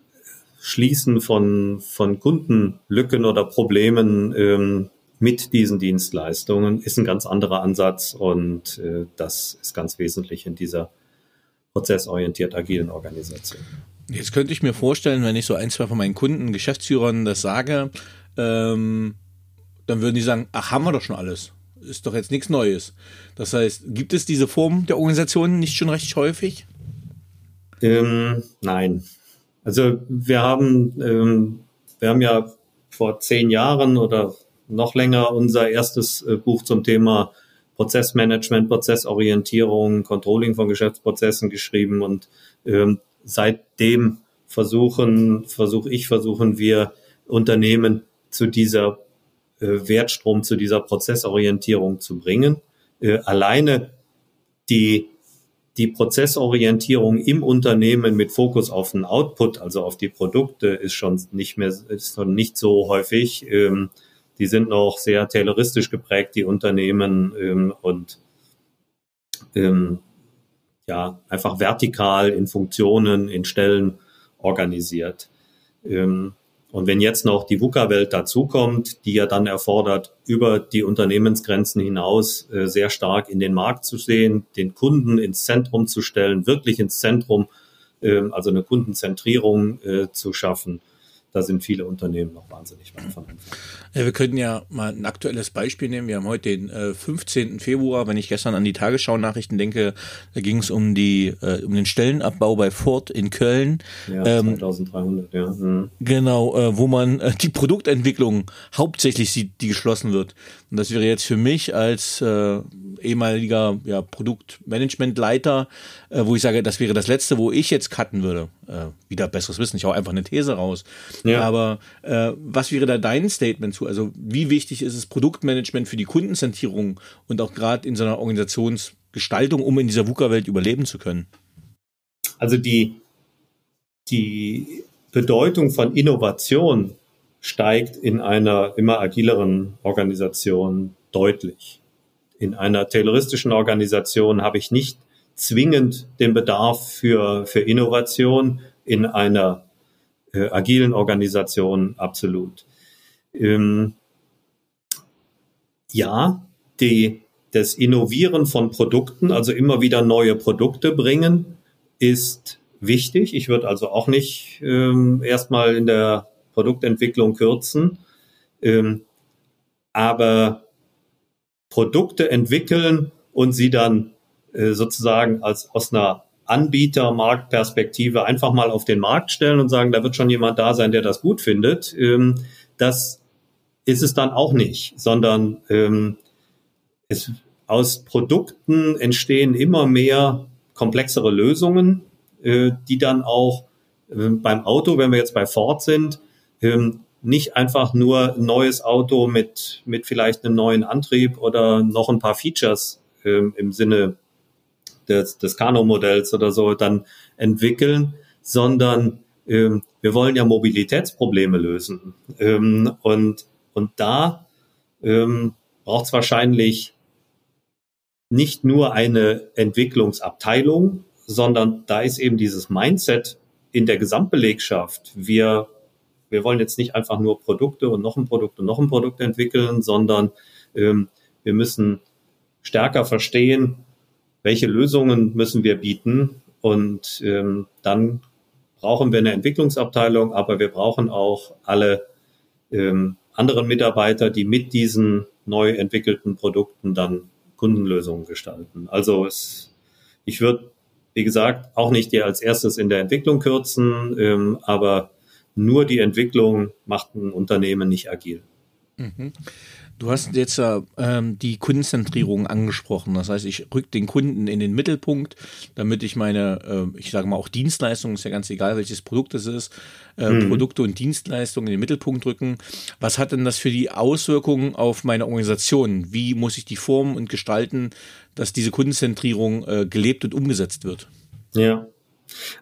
Schließen von, von Kundenlücken oder Problemen ähm, mit diesen Dienstleistungen ist ein ganz anderer Ansatz und äh, das ist ganz wesentlich in dieser prozessorientiert agilen Organisation. Jetzt könnte ich mir vorstellen, wenn ich so ein, zwei von meinen Kunden, Geschäftsführern das sage, ähm, dann würden die sagen, ach, haben wir doch schon alles. Ist doch jetzt nichts Neues. Das heißt, gibt es diese Form der Organisation nicht schon recht häufig? Ähm, nein. Also wir haben, ähm, wir haben ja vor zehn Jahren oder noch länger unser erstes äh, Buch zum Thema Prozessmanagement, Prozessorientierung, Controlling von Geschäftsprozessen geschrieben und ähm, seitdem versuchen, versuche ich, versuchen wir Unternehmen zu dieser äh, Wertstrom, zu dieser Prozessorientierung zu bringen. Äh, alleine die die Prozessorientierung im Unternehmen mit Fokus auf den Output, also auf die Produkte, ist schon nicht mehr, ist schon nicht so häufig. Ähm, die sind noch sehr tayloristisch geprägt, die Unternehmen, ähm, und ähm, ja, einfach vertikal in Funktionen, in Stellen organisiert. Ähm, und wenn jetzt noch die VUCA-Welt dazukommt, die ja dann erfordert, über die Unternehmensgrenzen hinaus äh, sehr stark in den Markt zu sehen, den Kunden ins Zentrum zu stellen, wirklich ins Zentrum, äh, also eine Kundenzentrierung äh, zu schaffen, da sind viele Unternehmen noch wahnsinnig weit von entfernt. Ja, wir könnten ja mal ein aktuelles Beispiel nehmen. Wir haben heute den äh, 15. Februar. Wenn ich gestern an die Tagesschau-Nachrichten denke, da ging es um die äh, um den Stellenabbau bei Ford in Köln. Ja, ähm, 2300, ja. Mhm. Genau, äh, wo man äh, die Produktentwicklung hauptsächlich sieht, die geschlossen wird. Und das wäre jetzt für mich als äh, ehemaliger ja, Produktmanagementleiter, äh, wo ich sage, das wäre das Letzte, wo ich jetzt cutten würde. Wieder besseres Wissen. Ich hau einfach eine These raus. Ja. Aber äh, was wäre da dein Statement zu? Also wie wichtig ist es Produktmanagement für die Kundenzentrierung und auch gerade in so einer Organisationsgestaltung, um in dieser VUCA-Welt überleben zu können? Also die, die Bedeutung von Innovation steigt in einer immer agileren Organisation deutlich. In einer tayloristischen Organisation habe ich nicht zwingend den Bedarf für, für Innovation, in einer äh, agilen Organisation absolut. Ähm, ja, die, das Innovieren von Produkten, also immer wieder neue Produkte bringen, ist wichtig. Ich würde also auch nicht ähm, erstmal in der Produktentwicklung kürzen. Ähm, aber Produkte entwickeln und sie dann äh, sozusagen als aus einer Anbieter-Marktperspektive einfach mal auf den Markt stellen und sagen, da wird schon jemand da sein, der das gut findet. Ähm, das ist es dann auch nicht, sondern ähm, es, aus Produkten entstehen immer mehr komplexere Lösungen, äh, die dann auch äh, beim Auto, wenn wir jetzt bei Ford sind, ähm, nicht einfach nur ein neues Auto mit, mit vielleicht einem neuen Antrieb oder noch ein paar Features ähm, im Sinne des, des Kano-Modells oder so dann entwickeln, sondern ähm, wir wollen ja Mobilitätsprobleme lösen. Ähm, und, und da ähm, braucht es wahrscheinlich nicht nur eine Entwicklungsabteilung, sondern da ist eben dieses Mindset in der Gesamtbelegschaft. Wir, wir wollen jetzt nicht einfach nur Produkte und noch ein Produkt und noch ein Produkt entwickeln, sondern ähm, wir müssen stärker verstehen, welche Lösungen müssen wir bieten. Und ähm, dann brauchen wir eine Entwicklungsabteilung, aber wir brauchen auch alle ähm, anderen Mitarbeiter, die mit diesen neu entwickelten Produkten dann Kundenlösungen gestalten. Also es, ich würde, wie gesagt, auch nicht dir als erstes in der Entwicklung kürzen, ähm, aber nur die Entwicklung macht ein Unternehmen nicht agil. Mhm. Du hast jetzt ähm, die Kundenzentrierung angesprochen. Das heißt, ich rück den Kunden in den Mittelpunkt, damit ich meine, äh, ich sage mal auch Dienstleistungen, ist ja ganz egal, welches Produkt es ist, äh, mhm. Produkte und Dienstleistungen in den Mittelpunkt rücken. Was hat denn das für die Auswirkungen auf meine Organisation? Wie muss ich die formen und gestalten, dass diese Kundenzentrierung äh, gelebt und umgesetzt wird? Ja,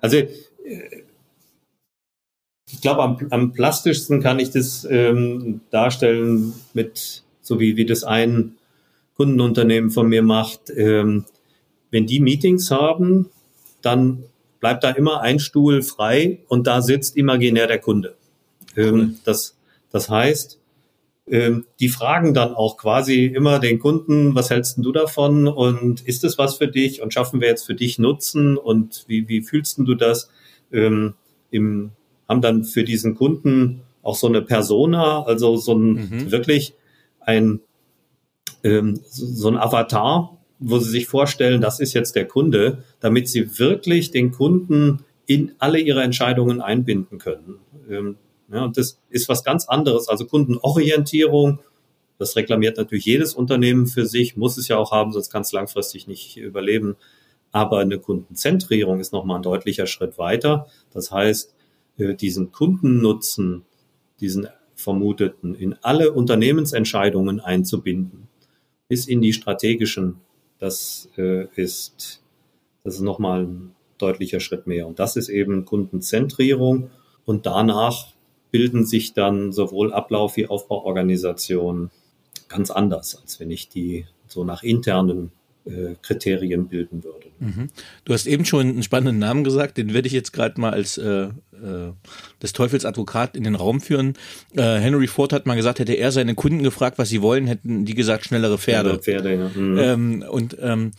also äh, ich glaube, am, am plastischsten kann ich das ähm, darstellen mit so wie, wie das ein Kundenunternehmen von mir macht. Ähm, wenn die Meetings haben, dann bleibt da immer ein Stuhl frei und da sitzt imaginär der Kunde. Ähm, das, das heißt, ähm, die fragen dann auch quasi immer den Kunden, was hältst du davon und ist es was für dich und schaffen wir jetzt für dich Nutzen und wie, wie fühlst du das? Ähm, im, haben dann für diesen Kunden auch so eine Persona, also so ein mhm. wirklich ein, ähm, so ein Avatar, wo sie sich vorstellen, das ist jetzt der Kunde, damit sie wirklich den Kunden in alle ihre Entscheidungen einbinden können. Ähm, ja, und das ist was ganz anderes. Also Kundenorientierung, das reklamiert natürlich jedes Unternehmen für sich, muss es ja auch haben, sonst kann es langfristig nicht überleben. Aber eine Kundenzentrierung ist nochmal ein deutlicher Schritt weiter. Das heißt, äh, diesen Kundennutzen, diesen vermuteten, in alle Unternehmensentscheidungen einzubinden, bis in die strategischen, das äh, ist, das ist nochmal ein deutlicher Schritt mehr. Und das ist eben Kundenzentrierung. Und danach bilden sich dann sowohl Ablauf wie Aufbauorganisationen ganz anders, als wenn ich die so nach internen Kriterien bilden würde. Mhm. Du hast eben schon einen spannenden Namen gesagt, den werde ich jetzt gerade mal als äh, äh, des Teufels Advokat in den Raum führen. Äh, Henry Ford hat mal gesagt, hätte er seine Kunden gefragt, was sie wollen, hätten die gesagt, schnellere Pferde. Schnellere Pferde ja. Mhm. Ähm, und ähm,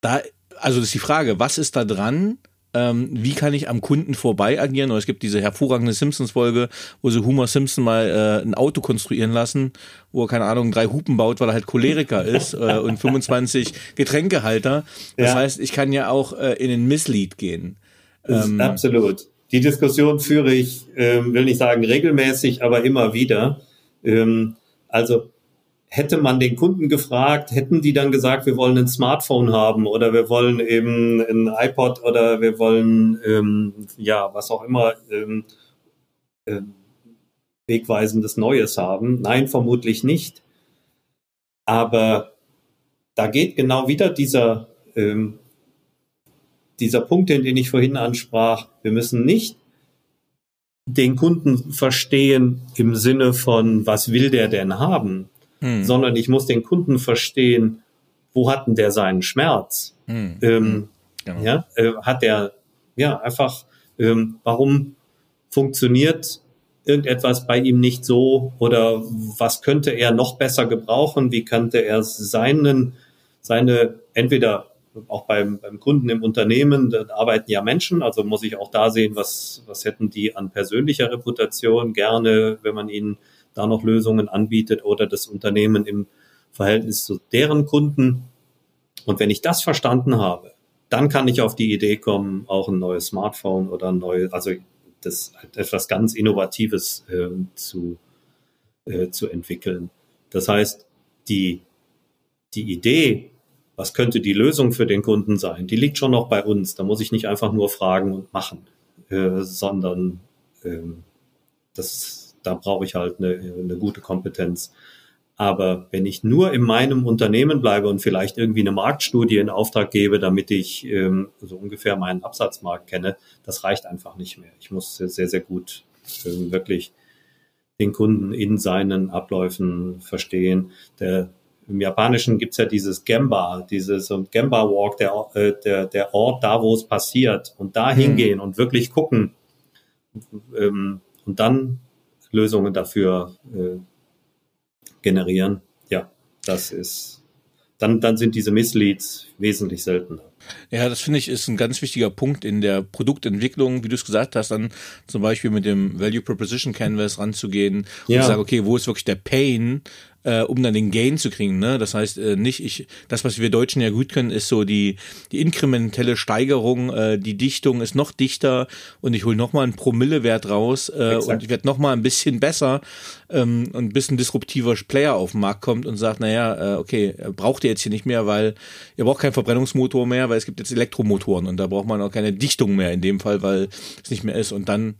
da, also das ist die Frage, was ist da dran? Ähm, wie kann ich am Kunden vorbei agieren? Oder es gibt diese hervorragende Simpsons-Folge, wo sie Homer Simpson mal äh, ein Auto konstruieren lassen, wo er, keine Ahnung, drei Hupen baut, weil er halt Choleriker ist äh, und 25 Getränkehalter. Das ja. heißt, ich kann ja auch äh, in den Misslead gehen. Ähm, absolut. Die Diskussion führe ich, ähm, will nicht sagen regelmäßig, aber immer wieder. Ähm, also hätte man den Kunden gefragt, hätten die dann gesagt, wir wollen ein Smartphone haben oder wir wollen eben ein iPod oder wir wollen ähm, ja was auch immer ähm, äh, wegweisendes Neues haben? Nein, vermutlich nicht. Aber da geht genau wieder dieser ähm, dieser Punkt, den ich vorhin ansprach. Wir müssen nicht den Kunden verstehen im Sinne von, was will der denn haben, hm. sondern ich muss den Kunden verstehen, wo hat denn der seinen Schmerz? Hm. Ähm, hm. genau. ja, äh, hat der, ja, einfach, ähm, warum funktioniert irgendetwas bei ihm nicht so oder was könnte er noch besser gebrauchen? Wie könnte er seinen, seine, entweder auch beim, beim Kunden im Unternehmen, da arbeiten ja Menschen, also muss ich auch da sehen, was, was hätten die an persönlicher Reputation gerne, wenn man ihnen da noch Lösungen anbietet oder das Unternehmen im Verhältnis zu deren Kunden. Und wenn ich das verstanden habe, dann kann ich auf die Idee kommen, auch ein neues Smartphone oder ein neues, also das etwas ganz Innovatives äh, zu, äh, zu entwickeln. Das heißt, die, die Idee, was könnte die Lösung für den Kunden sein, die liegt schon noch bei uns. Da muss ich nicht einfach nur fragen und machen, äh, sondern ähm, das da brauche ich halt eine, eine gute Kompetenz. Aber wenn ich nur in meinem Unternehmen bleibe und vielleicht irgendwie eine Marktstudie in Auftrag gebe, damit ich ähm, so ungefähr meinen Absatzmarkt kenne, das reicht einfach nicht mehr. Ich muss sehr, sehr gut ähm, wirklich den Kunden in seinen Abläufen verstehen. Der, Im Japanischen gibt's ja dieses Gemba, dieses Gemba Walk, der, äh, der, der Ort da, wo es passiert und da hm. hingehen und wirklich gucken ähm, und dann Lösungen dafür äh, generieren. Ja, das ist, dann, dann sind diese Missleads wesentlich seltener. Ja, das finde ich ist ein ganz wichtiger Punkt in der Produktentwicklung, wie du es gesagt hast, dann zum Beispiel mit dem Value Proposition Canvas ranzugehen Ja. und sagen, okay, wo ist wirklich der Pain, äh, um dann den Gain zu kriegen. Ne? Das heißt, äh, nicht ich, das, was wir Deutschen ja gut können, ist so die, die inkrementelle Steigerung, äh, die Dichtung ist noch dichter und ich hole nochmal einen Promillewert raus äh, Exakt. und ich werde nochmal ein bisschen besser ähm, und ein disruptiver Player auf den Markt kommt und sagt, naja, äh, okay, braucht ihr jetzt hier nicht mehr, weil ihr braucht keinen Verbrennungsmotor mehr, weil es gibt jetzt Elektromotoren und da braucht man auch keine Dichtung mehr in dem Fall, weil es nicht mehr ist. Und dann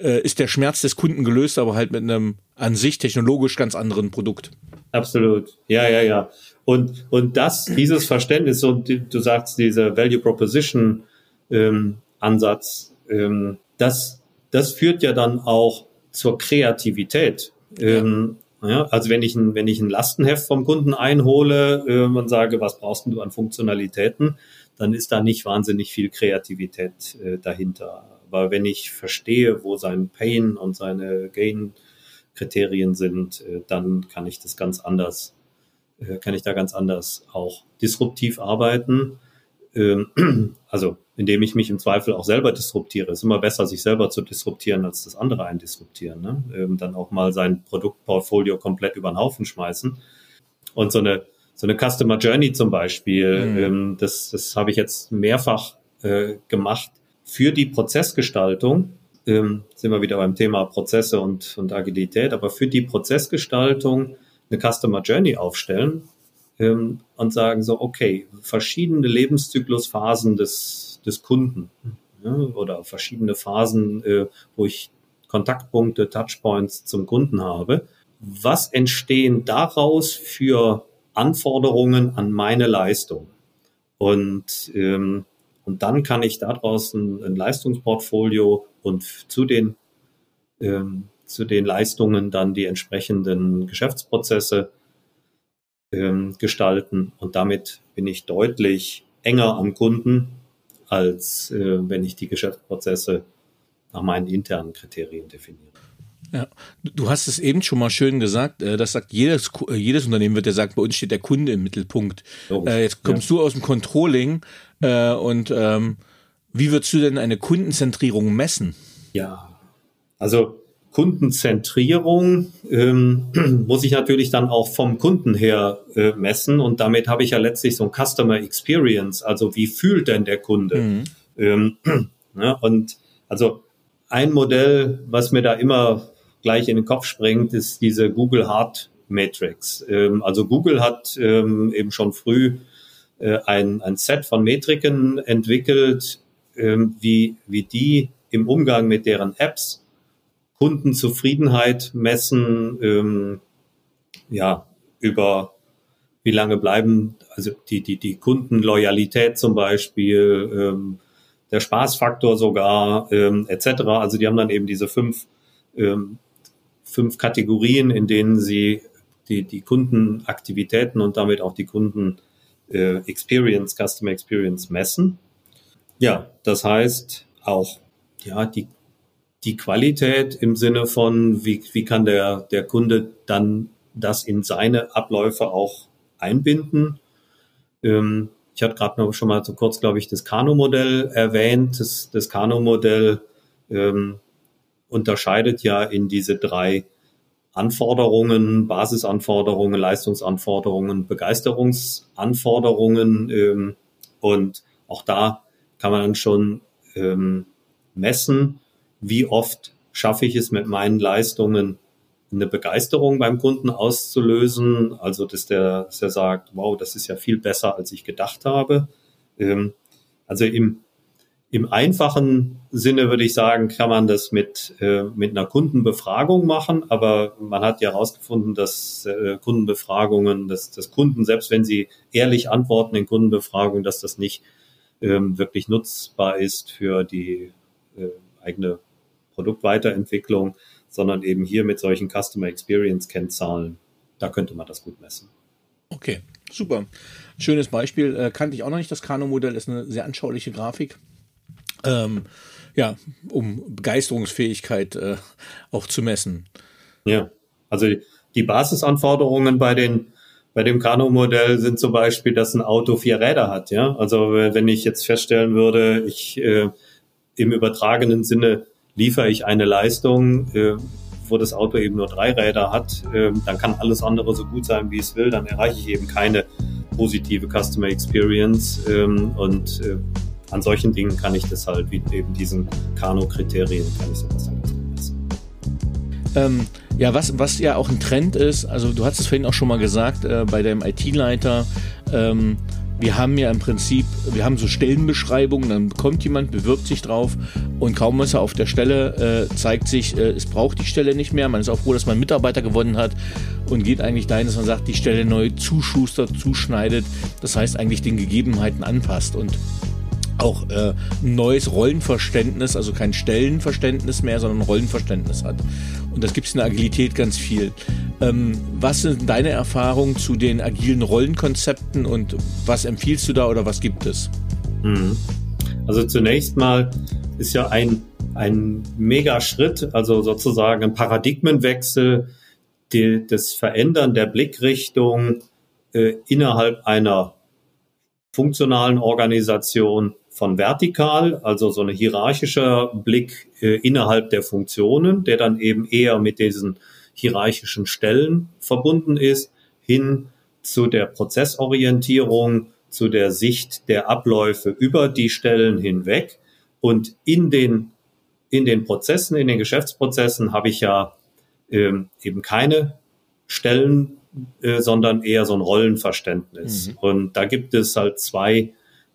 äh, ist der Schmerz des Kunden gelöst, aber halt mit einem an sich technologisch ganz anderen Produkt. Absolut. Ja, ja, ja. Und, und das, dieses Verständnis, und du sagst, dieser Value Proposition ähm, Ansatz, ähm, das, das führt ja dann auch zur Kreativität. Ähm, ja, also wenn ich, ein, wenn ich ein Lastenheft vom Kunden einhole ähm, und sage, was brauchst du an Funktionalitäten, dann ist da nicht wahnsinnig viel Kreativität äh, dahinter. Aber wenn ich verstehe, wo sein Pain und seine Gain Kriterien sind, äh, dann kann ich das ganz anders, äh, kann ich da ganz anders auch disruptiv arbeiten. Ähm, Also indem ich mich im Zweifel auch selber disruptiere. Es ist immer besser, sich selber zu disruptieren, als das andere einen disruptieren. Ne? Ähm, Dann auch mal sein Produktportfolio komplett über den Haufen schmeißen. Und so eine, so eine Customer Journey zum Beispiel, Mhm. ähm, das, das habe ich jetzt mehrfach äh, gemacht für die Prozessgestaltung. Ähm, sind wir wieder beim Thema Prozesse und, und Agilität, aber für die Prozessgestaltung eine Customer Journey aufstellen ähm, und sagen so, okay, verschiedene Lebenszyklusphasen des, des Kunden ja, oder verschiedene Phasen, äh, wo ich Kontaktpunkte, Touchpoints zum Kunden habe. Was entstehen daraus für Anforderungen an meine Leistung? Und, ähm, und dann kann ich daraus ein, ein Leistungsportfolio und zu den, ähm, zu den Leistungen dann die entsprechenden Geschäftsprozesse ähm, gestalten. Und damit bin ich deutlich enger am Kunden, als äh, wenn ich die Geschäftsprozesse nach meinen internen Kriterien definiere. Ja, du hast es eben schon mal schön gesagt, äh, das sagt jedes, äh, jedes Unternehmen wird ja sagen, bei uns steht der Kunde im Mittelpunkt. Logisch, Äh, jetzt kommst du aus dem Controlling äh, und ähm, wie würdest du denn eine Kundenzentrierung messen? Ja, also Kundenzentrierung ähm, muss ich natürlich dann auch vom Kunden her äh, messen und damit habe ich ja letztlich so ein Customer Experience, also wie fühlt denn der Kunde? Mhm. Ähm, ja, und also ein Modell, was mir da immer gleich in den Kopf springt, ist diese Google Heart Matrix. Ähm, also Google hat ähm, eben schon früh äh, ein, ein Set von Metriken entwickelt, ähm, wie, wie die im Umgang mit deren Apps Kundenzufriedenheit messen, ähm, ja, über wie lange bleiben, also die, die, die Kundenloyalität zum Beispiel, ähm, der Spaßfaktor sogar, ähm, etc. Also die haben dann eben diese fünf, fünf Kategorien, in denen sie die, die Kundenaktivitäten und damit auch die Kunden äh, Experience, Customer Experience messen. Ja, das heißt auch, ja, die, die Qualität im Sinne von, wie, wie kann der, der Kunde dann das in seine Abläufe auch einbinden. Ähm, ich hatte gerade noch schon mal so kurz, glaube ich, das Kano-Modell erwähnt. Das, das Kano-Modell ähm, unterscheidet ja in diese drei Anforderungen, Basisanforderungen, Leistungsanforderungen, Begeisterungsanforderungen. Ähm, und auch da kann man dann schon ähm, messen, wie oft schaffe ich es mit meinen Leistungen, eine Begeisterung beim Kunden auszulösen. Also, dass der, dass der sagt, wow, das ist ja viel besser, als ich gedacht habe. Ähm, also im, im einfachen Sinne würde ich sagen, kann man das mit, äh, mit einer Kundenbefragung machen, aber man hat ja herausgefunden, dass äh, Kundenbefragungen, dass, dass Kunden, selbst wenn sie ehrlich antworten in Kundenbefragungen, dass das nicht ähm, wirklich nutzbar ist für die äh, eigene Produktweiterentwicklung, sondern eben hier mit solchen Customer Experience Kennzahlen, da könnte man das gut messen. Okay, super. Schönes Beispiel. Äh, kannte ich auch noch nicht. Das Kano-Modell ist eine sehr anschauliche Grafik. Ähm, ja, um Begeisterungsfähigkeit äh, auch zu messen. Ja, also die Basisanforderungen bei den bei dem Kano-Modell sind zum Beispiel, dass ein Auto vier Räder hat. Ja, also wenn ich jetzt feststellen würde, ich äh, im übertragenen Sinne liefere ich eine Leistung, äh, wo das Auto eben nur drei Räder hat, äh, dann kann alles andere so gut sein, wie es will. Dann erreiche ich eben keine positive Customer Experience ähm, und äh, an solchen Dingen kann ich das halt, wie eben diesen Kano-Kriterien, kann ich sowas dann ganz gut messen. Ähm, ja, was, was ja auch ein Trend ist, also du hast es vorhin auch schon mal gesagt, äh, bei dem IT-Leiter, ähm, wir haben ja im Prinzip, wir haben so Stellenbeschreibungen, dann kommt jemand, bewirbt sich drauf und kaum ist er auf der Stelle, äh, zeigt sich, äh, es braucht die Stelle nicht mehr. Man ist auch froh, dass man Mitarbeiter gewonnen hat und geht eigentlich dahin, dass man sagt, die Stelle neu zuschustert, zuschneidet. Das heißt eigentlich den Gegebenheiten anpasst und auch äh, ein neues Rollenverständnis, also kein Stellenverständnis mehr, sondern Rollenverständnis hat. Und das gibt es in der Agilität ganz viel. Ähm, was sind deine Erfahrungen zu den agilen Rollenkonzepten und was empfiehlst du da oder was gibt es? Mhm. Also zunächst mal ist ja ein, ein Mega-Schritt, also sozusagen ein Paradigmenwechsel, die, das Verändern der Blickrichtung äh, innerhalb einer funktionalen Organisation von vertikal, also so ein hierarchischer Blick äh, innerhalb der Funktionen, der dann eben eher mit diesen hierarchischen Stellen verbunden ist, hin zu der Prozessorientierung, zu der Sicht der Abläufe über die Stellen hinweg. Und in den, in den Prozessen, in den Geschäftsprozessen habe ich ja ähm, eben keine Stellen, äh, sondern eher so ein Rollenverständnis. Mhm. Und da gibt es halt zwei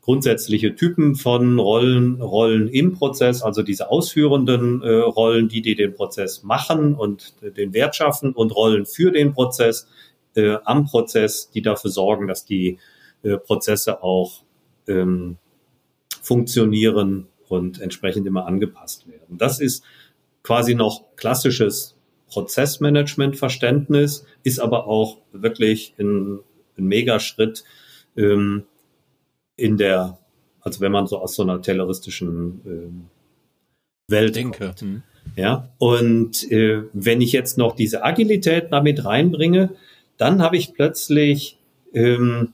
grundsätzliche Typen von Rollen, Rollen im Prozess, also diese ausführenden äh, Rollen, die, die den Prozess machen und äh, den Wert schaffen und Rollen für den Prozess, äh, am Prozess, die dafür sorgen, dass die äh, Prozesse auch ähm, funktionieren und entsprechend immer angepasst werden. Das ist quasi noch klassisches Prozessmanagement-Verständnis, ist aber auch wirklich ein, ein Megaschritt, ähm, in der, also wenn man so aus so einer tayloristischen äh, Welt denke. Hm. Ja, und äh, wenn ich jetzt noch diese Agilität damit reinbringe, dann habe ich plötzlich ähm,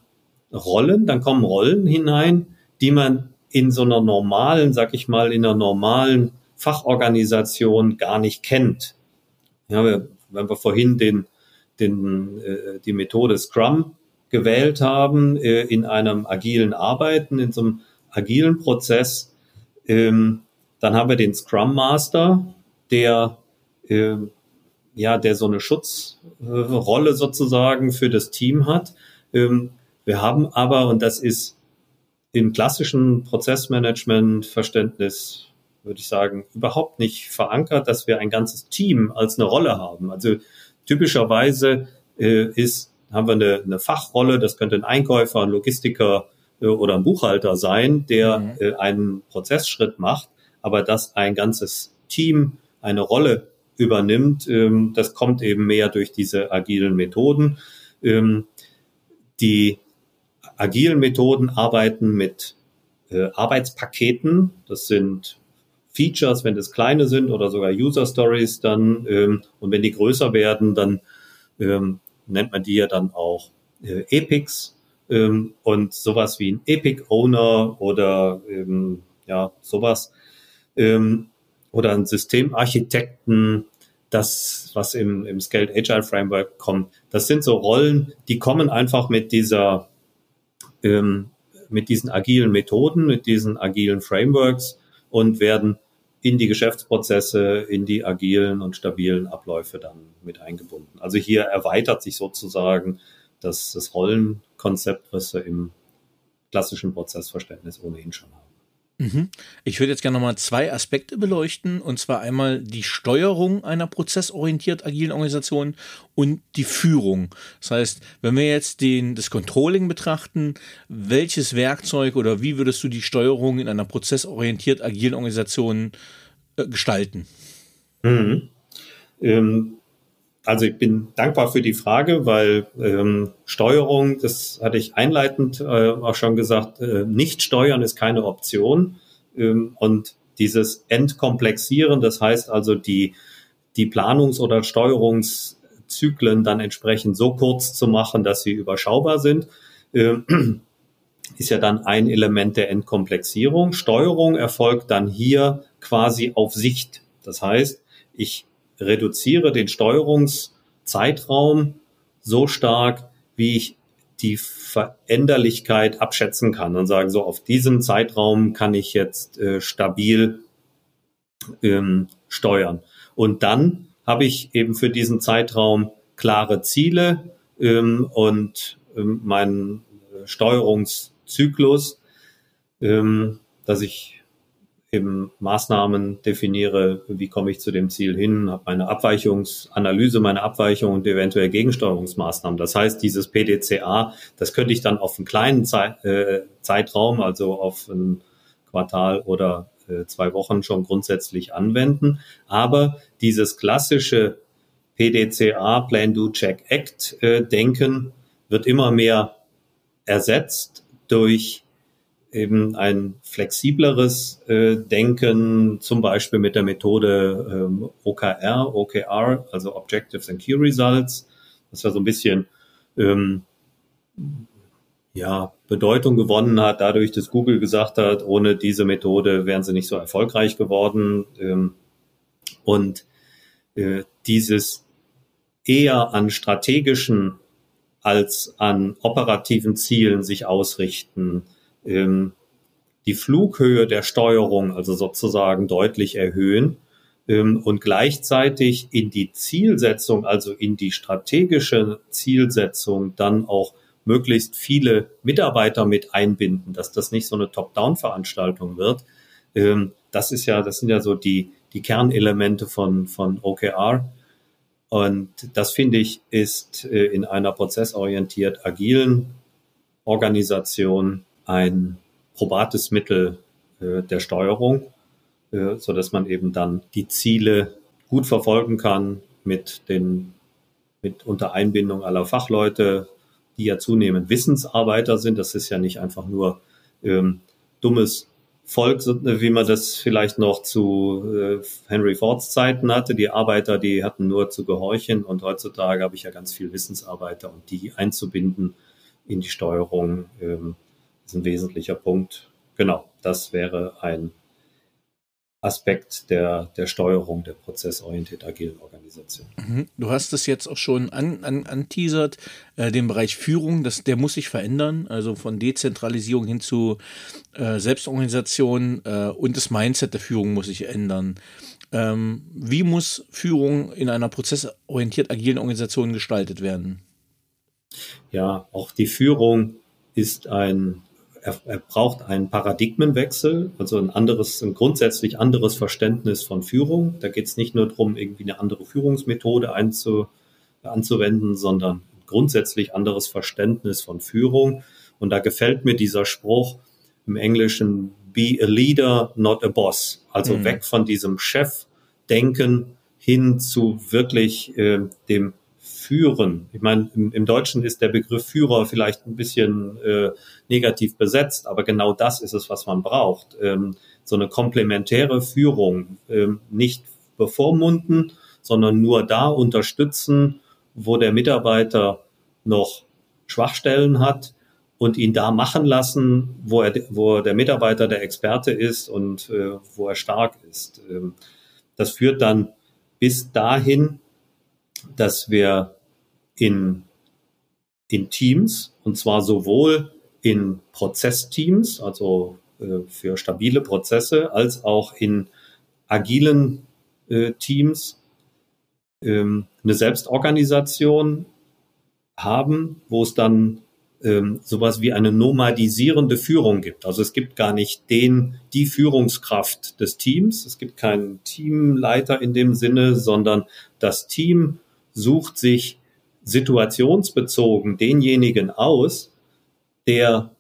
Rollen, dann kommen Rollen hinein, die man in so einer normalen, sag ich mal, in einer normalen Fachorganisation gar nicht kennt. Ja, wenn wir vorhin den, den, äh, die Methode Scrum gewählt haben äh, in einem agilen Arbeiten, in so einem agilen Prozess. Ähm, dann haben wir den Scrum Master, der äh, ja, der so eine Schutzrolle sozusagen für das Team hat. Ähm, wir haben aber, und das ist im klassischen Prozessmanagement-Verständnis, würde ich sagen, überhaupt nicht verankert, dass wir ein ganzes Team als eine Rolle haben. Also typischerweise äh, ist haben wir eine, eine Fachrolle, das könnte ein Einkäufer, ein Logistiker äh, oder ein Buchhalter sein, der mhm. äh, einen Prozessschritt macht, aber dass ein ganzes Team eine Rolle übernimmt, ähm, das kommt eben mehr durch diese agilen Methoden. Ähm, die agilen Methoden arbeiten mit äh, Arbeitspaketen. Das sind Features, wenn das kleine sind oder sogar User Stories dann. Ähm, und wenn die größer werden, dann ähm, nennt man die ja dann auch äh, Epics ähm, und sowas wie ein Epic Owner oder ähm, ja sowas ähm, oder ein Systemarchitekten, das was im, im Scaled Agile Framework kommt. Das sind so Rollen, die kommen einfach mit dieser ähm, mit diesen agilen Methoden, mit diesen agilen Frameworks und werden in die Geschäftsprozesse, in die agilen und stabilen Abläufe dann mit eingebunden. Also hier erweitert sich sozusagen das, das Rollenkonzept, was wir im klassischen Prozessverständnis ohnehin schon haben. Mhm. Ich würde jetzt gerne nochmal zwei Aspekte beleuchten, und zwar einmal die Steuerung einer prozessorientiert agilen Organisation und die Führung. Das heißt, wenn wir jetzt den, das Controlling betrachten, welches Werkzeug oder wie würdest du die Steuerung in einer prozessorientiert agilen Organisation äh, gestalten? Mhm. Ähm, also ich bin dankbar für die Frage, weil ähm, Steuerung, das hatte ich einleitend äh, auch schon gesagt, äh, nicht steuern ist keine Option. Ähm, und dieses Entkomplexieren, das heißt also die, die Planungs- oder Steuerungs- Zyklen dann entsprechend so kurz zu machen, dass sie überschaubar sind. Ähm, ist ja dann ein Element der Entkomplexierung. Steuerung erfolgt dann hier quasi auf Sicht. Das heißt, ich reduziere den Steuerungszeitraum so stark, wie ich die Veränderlichkeit abschätzen kann und sagen, so auf diesen Zeitraum kann ich jetzt äh, stabil ähm, steuern. Und dann habe ich eben für diesen Zeitraum klare Ziele ähm, und ähm, meinen Steuerungszyklus, ähm, dass ich eben Maßnahmen definiere, wie komme ich zu dem Ziel hin, habe meine Abweichungsanalyse, meine Abweichung und eventuell Gegensteuerungsmaßnahmen. Das heißt, dieses PDCA, das könnte ich dann auf einen kleinen äh, Zeitraum, also auf ein Quartal oder äh, zwei Wochen schon grundsätzlich anwenden. Aber dieses klassische PDCA, Plan, Do, Check, Act äh, wird immer mehr ersetzt durch eben ein flexibleres äh, Denken, zum Beispiel mit der Methode ähm, OKR, OKR, also Objectives and Key Results, was ja so ein bisschen ähm, ja, Bedeutung gewonnen hat, dadurch, dass Google gesagt hat, ohne diese Methode wären sie nicht so erfolgreich geworden. Ähm, und äh, dieses eher an strategischen als an operativen Zielen sich ausrichten, ähm, die Flughöhe der Steuerung also sozusagen deutlich erhöhen ähm, und gleichzeitig in die Zielsetzung, also in die strategische Zielsetzung dann auch möglichst viele Mitarbeiter mit einbinden, dass das nicht so eine Top-Down-Veranstaltung wird. Ähm, das ist ja, das sind ja so die, die Kernelemente von, von OKR. Und das finde ich ist äh, in einer prozessorientiert agilen Organisation ein probates Mittel äh, der Steuerung, äh, so dass man eben dann die Ziele gut verfolgen kann mit den mit unter Einbindung aller Fachleute, die ja zunehmend Wissensarbeiter sind. Das ist ja nicht einfach nur ähm, dummes Volk, wie man das vielleicht noch zu äh, Henry Fords Zeiten hatte. Die Arbeiter, die hatten nur zu gehorchen und heutzutage habe ich ja ganz viel Wissensarbeiter und die einzubinden in die Steuerung ähm, ist ein wesentlicher Punkt. Genau, das wäre ein Aspekt der, der Steuerung der prozessorientiert agilen Organisation. Mhm. Du hast es jetzt auch schon an, an, anteasert, äh, den Bereich Führung, das, der muss sich verändern, also von Dezentralisierung hin zu äh, Selbstorganisation äh, und das Mindset der Führung muss sich ändern. Ähm, wie muss Führung in einer prozessorientiert agilen Organisation gestaltet werden? Ja, auch die Führung ist ein er, er braucht einen Paradigmenwechsel, also ein anderes, ein grundsätzlich anderes Verständnis von Führung. Da geht es nicht nur darum, irgendwie eine andere Führungsmethode einzu, anzuwenden, sondern grundsätzlich anderes Verständnis von Führung. Und da gefällt mir dieser Spruch im Englischen, be a leader, not a boss. Also mhm. weg von diesem Chefdenken hin zu wirklich äh, dem führen. Ich meine, im, im, Deutschen ist der Begriff Führer vielleicht ein bisschen äh, negativ besetzt, aber genau das ist es, was man braucht. Ähm, so eine komplementäre Führung, ähm, nicht bevormunden, sondern nur da unterstützen, wo der Mitarbeiter noch Schwachstellen hat und ihn da machen lassen, wo, er, wo der Mitarbeiter der Experte ist und äh, wo er stark ist. Ähm, das führt dann bis dahin, dass wir in, in Teams, und zwar sowohl in Prozessteams, also äh, für stabile Prozesse, als auch in agilen äh, Teams ähm, eine Selbstorganisation haben, wo es dann ähm, sowas wie eine nomadisierende Führung gibt. Also es gibt gar nicht den, die Führungskraft des Teams. Es gibt keinen Teamleiter in dem Sinne, sondern das Team sucht sich situationsbezogen denjenigen aus, der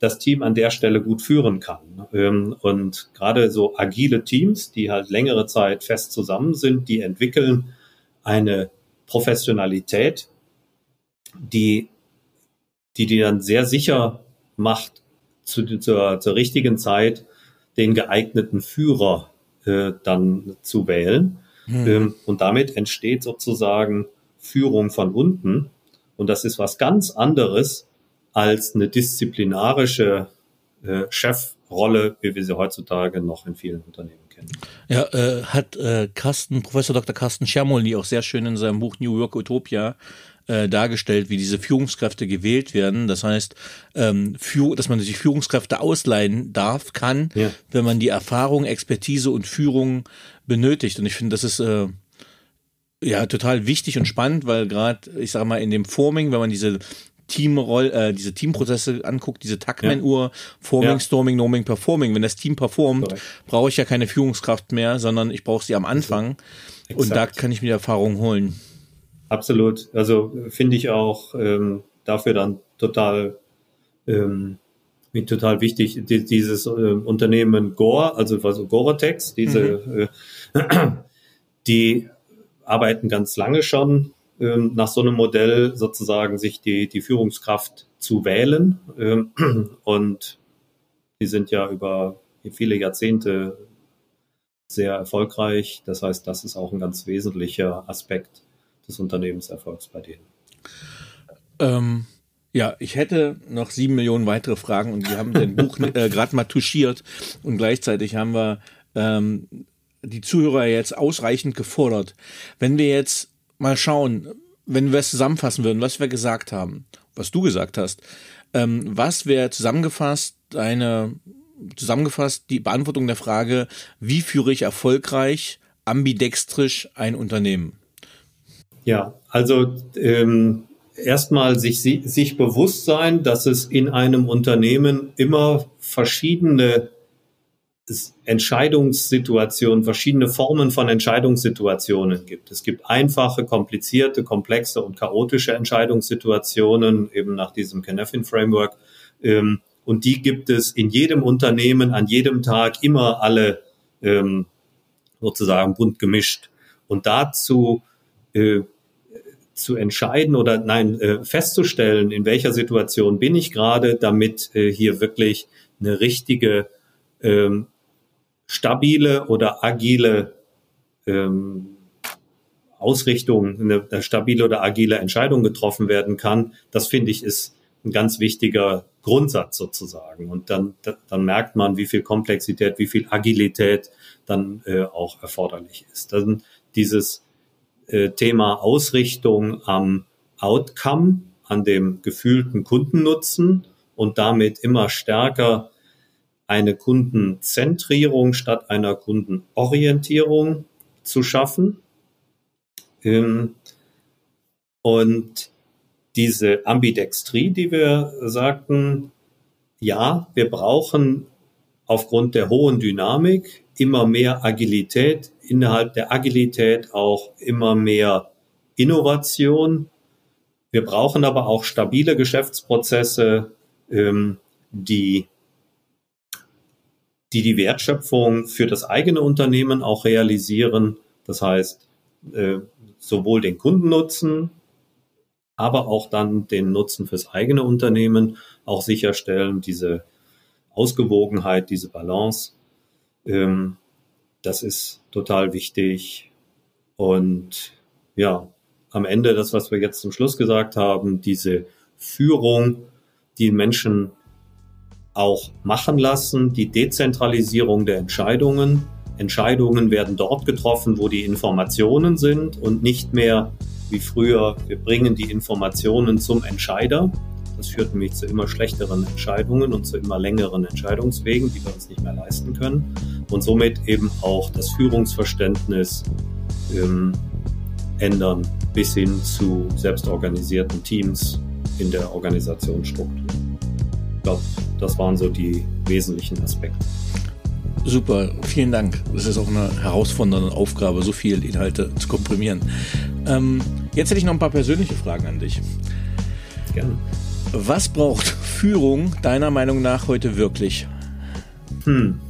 das Team an der Stelle gut führen kann. Ähm, und gerade so agile Teams, die halt längere Zeit fest zusammen sind, die entwickeln eine Professionalität, die, die die dann sehr sicher macht, zu, zur, zur richtigen Zeit den geeigneten Führer äh, dann zu wählen. Hm. Ähm, und damit entsteht sozusagen Führung von unten. Und das ist was ganz anderes als eine disziplinarische äh, Chefrolle, wie wir sie heutzutage noch in vielen Unternehmen kennen. Ja, äh, hat äh, Carsten, Professor Dr. Carsten Schermolny auch sehr schön in seinem Buch New York Utopia äh, dargestellt, wie diese Führungskräfte gewählt werden. Das heißt, ähm, für, dass man sich Führungskräfte ausleihen darf, kann, ja. wenn man die Erfahrung, Expertise und Führung benötigt. Und ich finde, das ist äh, ja total wichtig und spannend, weil gerade, ich sage mal, in dem Forming, wenn man diese Teamroll, äh, diese Teamprozesse anguckt, diese Tuckman-Uhr, ja. Forming, ja. Storming, Norming, Performing. Wenn das Team performt, brauche ich ja keine Führungskraft mehr, sondern ich brauche sie am Anfang. Exakt. Und da kann ich mir Erfahrung holen. Absolut. Also finde ich auch ähm, dafür dann total ähm, total wichtig, die, dieses äh, Unternehmen Gore, also also Gore-Tex, diese, mhm. äh, die arbeiten ganz lange schon ähm, nach so einem Modell sozusagen sich die, die Führungskraft zu wählen. Ähm, und die sind ja über viele Jahrzehnte sehr erfolgreich. Das heißt, das ist auch ein ganz wesentlicher Aspekt des Unternehmenserfolgs bei denen. Ähm, ja, ich hätte noch sieben Millionen weitere Fragen und wir haben dein Buch äh, gerade mal touchiert und gleichzeitig haben wir ähm, die Zuhörer jetzt ausreichend gefordert. Wenn wir jetzt mal schauen, wenn wir es zusammenfassen würden, was wir gesagt haben, was du gesagt hast, ähm, was wäre zusammengefasst deine zusammengefasst die Beantwortung der Frage, wie führe ich erfolgreich ambidextrisch ein Unternehmen? Ja, also ähm, erstmal sich, sich bewusst sein, dass es in einem Unternehmen immer verschiedene Entscheidungssituationen, verschiedene Formen von Entscheidungssituationen gibt. Es gibt einfache, komplizierte, komplexe und chaotische Entscheidungssituationen, eben nach diesem Canefin-Framework. Ähm, und die gibt es in jedem Unternehmen, an jedem Tag, immer alle ähm, sozusagen bunt gemischt. Und dazu äh, zu entscheiden oder nein, äh, festzustellen, in welcher Situation bin ich gerade, damit äh, hier wirklich eine richtige, ähm, stabile oder agile ähm, Ausrichtung, eine, stabile oder agile Entscheidung getroffen werden kann, das finde ich ist ein ganz wichtiger Grundsatz sozusagen. Und dann, dann merkt man, wie viel Komplexität, wie viel Agilität dann äh, auch erforderlich ist. Dann dieses äh, Thema Ausrichtung am Outcome, an dem gefühlten Kundennutzen und damit immer stärker eine Kundenzentrierung statt einer Kundenorientierung zu schaffen. Ähm, und diese Ambidextrie, die wir sagten, ja, wir brauchen aufgrund der hohen Dynamik immer mehr Agilität, innerhalb der Agilität auch immer mehr Innovation. Wir brauchen aber auch stabile Geschäftsprozesse, ähm, die, die die Wertschöpfung für das eigene Unternehmen auch realisieren. Das heißt, äh, sowohl den Kundennutzen, aber auch dann den Nutzen fürs eigene Unternehmen auch sicherstellen, diese Ausgewogenheit, diese Balance. Ähm, das ist total wichtig. Und ja, am Ende das, was wir jetzt zum Schluss gesagt haben, diese Führung, die Menschen auch machen lassen, die Dezentralisierung der Entscheidungen. Entscheidungen werden dort getroffen, wo die Informationen sind und nicht mehr wie früher, wir bringen die Informationen zum Entscheider, das führt nämlich zu immer schlechteren Entscheidungen und zu immer längeren Entscheidungswegen, die wir uns nicht mehr leisten können. Und somit eben auch das Führungsverständnis ähm, ändern bis hin zu selbstorganisierten Teams in der Organisationsstruktur. Glaube, das waren so die wesentlichen Aspekte. Super, vielen Dank. Das ist auch eine herausfordernde Aufgabe, so viele Inhalte zu komprimieren. Ähm, jetzt hätte ich noch ein paar persönliche Fragen an dich. Gerne. Was braucht Führung deiner Meinung nach heute wirklich? Hm.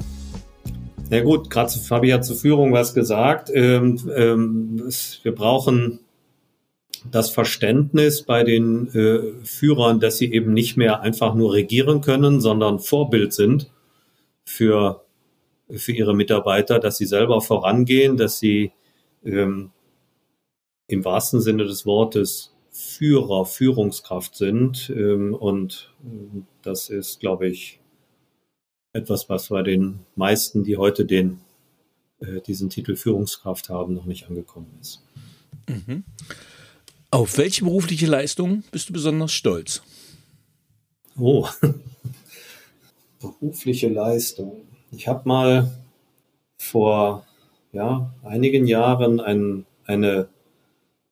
Na gut, gerade Fabi hat zur Führung was gesagt. Ähm, ähm, wir brauchen das Verständnis bei den äh, Führern, dass sie eben nicht mehr einfach nur regieren können, sondern Vorbild sind für, für ihre Mitarbeiter, dass sie selber vorangehen, dass sie ähm, im wahrsten Sinne des Wortes Führer, Führungskraft sind. Ähm, und äh, das ist, glaube ich, etwas, was bei den meisten, die heute den, äh, diesen Titel Führungskraft haben, noch nicht angekommen ist. Mhm. Auf welche berufliche Leistung bist du besonders stolz? Oh, berufliche Leistung. Ich habe mal vor ja, einigen Jahren ein, eine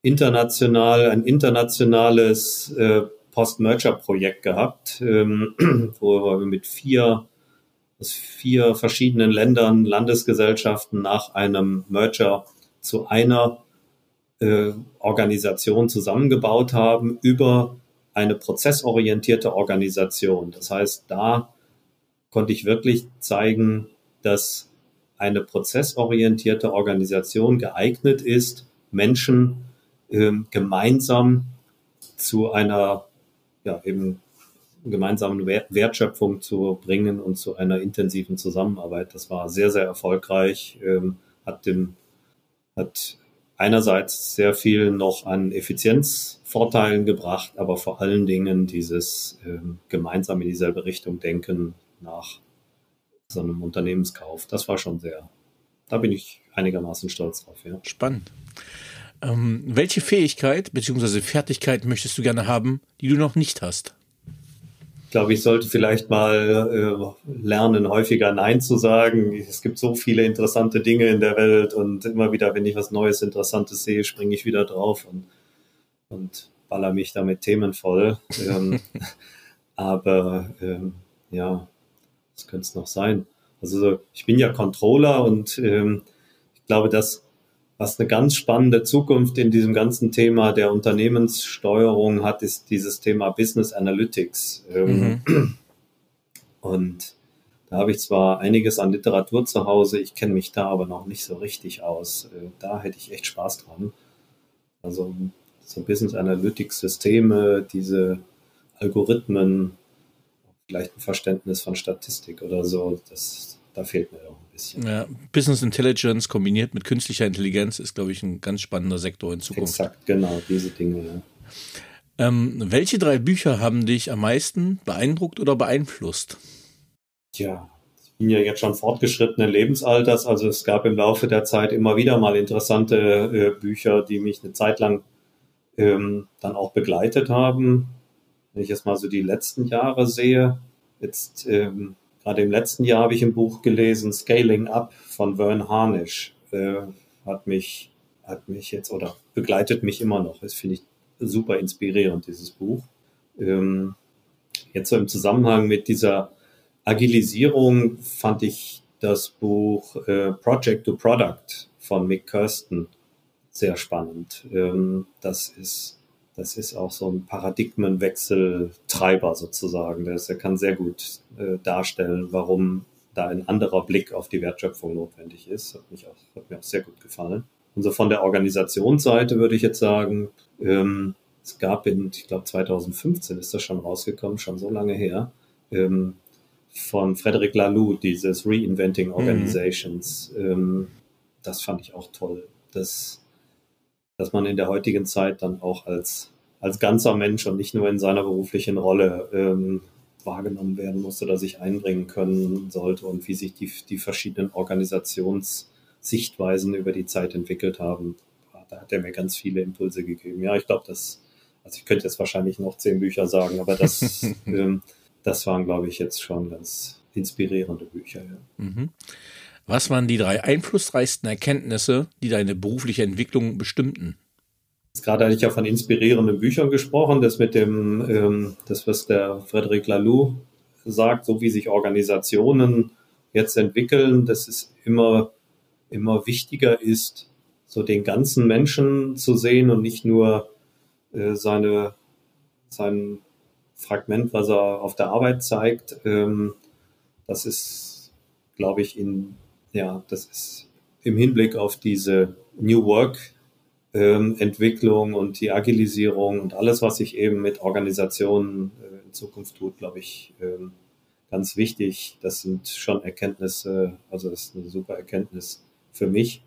international, ein internationales äh, Post-Merger-Projekt gehabt, ähm, wo wir mit vier, aus vier verschiedenen Ländern, Landesgesellschaften nach einem Merger zu einer äh, Organisation zusammengebaut haben über eine prozessorientierte Organisation. Das heißt, da konnte ich wirklich zeigen, dass eine prozessorientierte Organisation geeignet ist, Menschen äh, gemeinsam zu einer ja, eben gemeinsamen Wertschöpfung zu bringen und zu einer intensiven Zusammenarbeit. Das war sehr, sehr erfolgreich, ähm, hat dem, hat einerseits sehr viel noch an Effizienzvorteilen gebracht, aber vor allen Dingen dieses ähm, gemeinsam in dieselbe Richtung denken nach so einem Unternehmenskauf. Das war schon sehr, da bin ich einigermaßen stolz drauf. Ja. Spannend. Ähm, welche Fähigkeit bzw. Fertigkeit möchtest du gerne haben, die du noch nicht hast? Ich glaube, ich sollte vielleicht mal äh, lernen, häufiger Nein zu sagen. Es gibt so viele interessante Dinge in der Welt und immer wieder, wenn ich was Neues, Interessantes sehe, springe ich wieder drauf und, und baller mich damit Themen voll. ähm, aber ähm, ja, was könnte es noch sein? Also ich bin ja Controller und ähm, ich glaube, dass was eine ganz spannende Zukunft in diesem ganzen Thema der Unternehmenssteuerung hat, ist dieses Thema Business Analytics. Ähm, mhm. Und da habe ich zwar einiges an Literatur zu Hause, ich kenne mich da aber noch nicht so richtig aus. Äh, da hätte ich echt Spaß dran. Also so Business Analytics Systeme, diese Algorithmen, vielleicht ein Verständnis von Statistik oder so, das, da fehlt mir auch bisschen. Ja, Business Intelligence kombiniert mit künstlicher Intelligenz ist, glaube ich, ein ganz spannender Sektor in Zukunft. Exakt, genau, diese Dinge, ja. Ähm, welche drei Bücher haben dich am meisten beeindruckt oder beeinflusst? Tja, ich bin ja jetzt schon fortgeschrittenen Lebensalters, also es gab im Laufe der Zeit immer wieder mal interessante äh, Bücher, die mich eine Zeit lang ähm, dann auch begleitet haben. Wenn ich jetzt mal so die letzten Jahre sehe, jetzt ähm, Gerade im letzten Jahr habe ich ein Buch gelesen, Scaling Up von Vern Harnish. Äh, hat mich, hat mich jetzt oder begleitet mich immer noch. Das finde ich super inspirierend, dieses Buch. Ähm, jetzt so im Zusammenhang mit dieser Agilisierung fand ich das Buch äh, Project to Product von Mick Kirsten sehr spannend. Ähm, das ist das ist auch so ein Paradigmenwechseltreiber sozusagen. Der, kann sehr gut äh, darstellen, warum da ein anderer Blick auf die Wertschöpfung notwendig ist. Hat, mich auch, hat mir auch sehr gut gefallen. Und so von der Organisationsseite würde ich jetzt sagen, ähm, es gab in, ich glaube 2015 ist das schon rausgekommen, schon so lange her, ähm, von Frederic Laloux, dieses Reinventing mhm. Organizations. Mhm. Ähm, das fand ich auch toll. Das dass man in der heutigen Zeit dann auch als, als ganzer Mensch und nicht nur in seiner beruflichen Rolle ähm, wahrgenommen werden muss oder sich einbringen können sollte und wie sich die, die verschiedenen Organisationssichtweisen über die Zeit entwickelt haben. Da hat er mir ganz viele Impulse gegeben. Ja, ich glaube, das, also ich könnte jetzt wahrscheinlich noch zehn Bücher sagen, aber das, ähm, das waren, glaube ich, jetzt schon ganz inspirierende Bücher. Ja. Mhm. Was waren die drei einflussreichsten Erkenntnisse, die deine berufliche Entwicklung bestimmten? Gerade hatte ich ja von inspirierenden Büchern gesprochen. Das mit dem, ähm, das was der Frederic Laloux sagt, so wie sich Organisationen jetzt entwickeln, dass es immer, immer wichtiger ist, so den ganzen Menschen zu sehen und nicht nur äh, seine, sein Fragment, was er auf der Arbeit zeigt. Ähm, das ist, glaube ich, in ja, das ist im Hinblick auf diese New Work ähm, Entwicklung und die Agilisierung und alles, was sich eben mit Organisationen äh, in Zukunft tut, glaube ich, ähm, ganz wichtig. Das sind schon Erkenntnisse, also das ist eine super Erkenntnis für mich.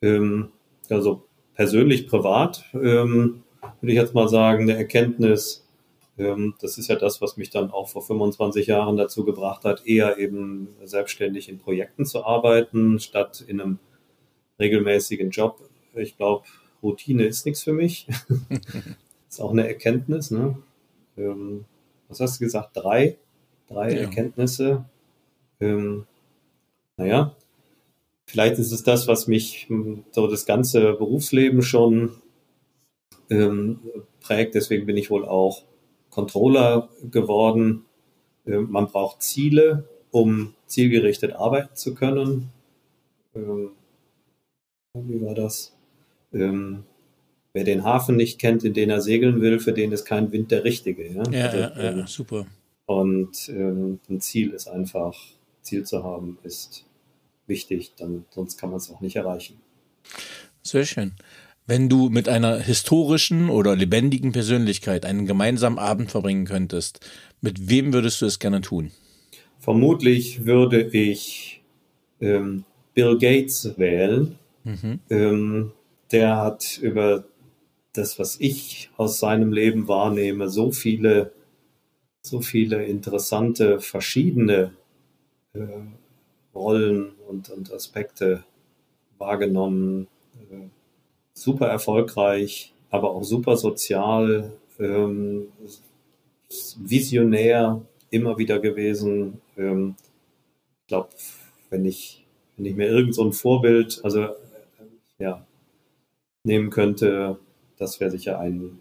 Ähm, also persönlich, privat, ähm, würde ich jetzt mal sagen, eine Erkenntnis, das ist ja das, was mich dann auch vor 25 Jahren dazu gebracht hat, eher eben selbstständig in Projekten zu arbeiten, statt in einem regelmäßigen Job. Ich glaube, Routine ist nichts für mich. ist auch eine Erkenntnis. Ne? Ähm, was hast du gesagt? Drei? Drei ja. Erkenntnisse. Ähm, naja, vielleicht ist es das, was mich hm, so das ganze Berufsleben schon ähm, prägt. Deswegen bin ich wohl auch Controller geworden. Ähm, man braucht Ziele, um zielgerichtet arbeiten zu können. Ähm, wie war das? Ähm, wer den Hafen nicht kennt, in den er segeln will, für den ist kein Wind der richtige. Ja, ja, also, ja, ja ähm, super. Und ein Ziel ist einfach, Ziel zu haben, ist wichtig, dann, sonst kann man es auch nicht erreichen. Sehr schön. Wenn du mit einer historischen oder lebendigen Persönlichkeit einen gemeinsamen Abend verbringen könntest, mit wem würdest du es gerne tun? Vermutlich würde ich ähm, Bill Gates wählen. Mhm. Ähm, der hat über das, was ich aus seinem Leben wahrnehme, so viele, so viele interessante, verschiedene äh, Rollen und, und Aspekte wahrgenommen. Äh, super erfolgreich, aber auch super sozial, ähm, visionär immer wieder gewesen. Ähm, ich glaube, wenn ich, wenn ich mir irgend so ein Vorbild, also ja, nehmen könnte, das wäre sicher ein,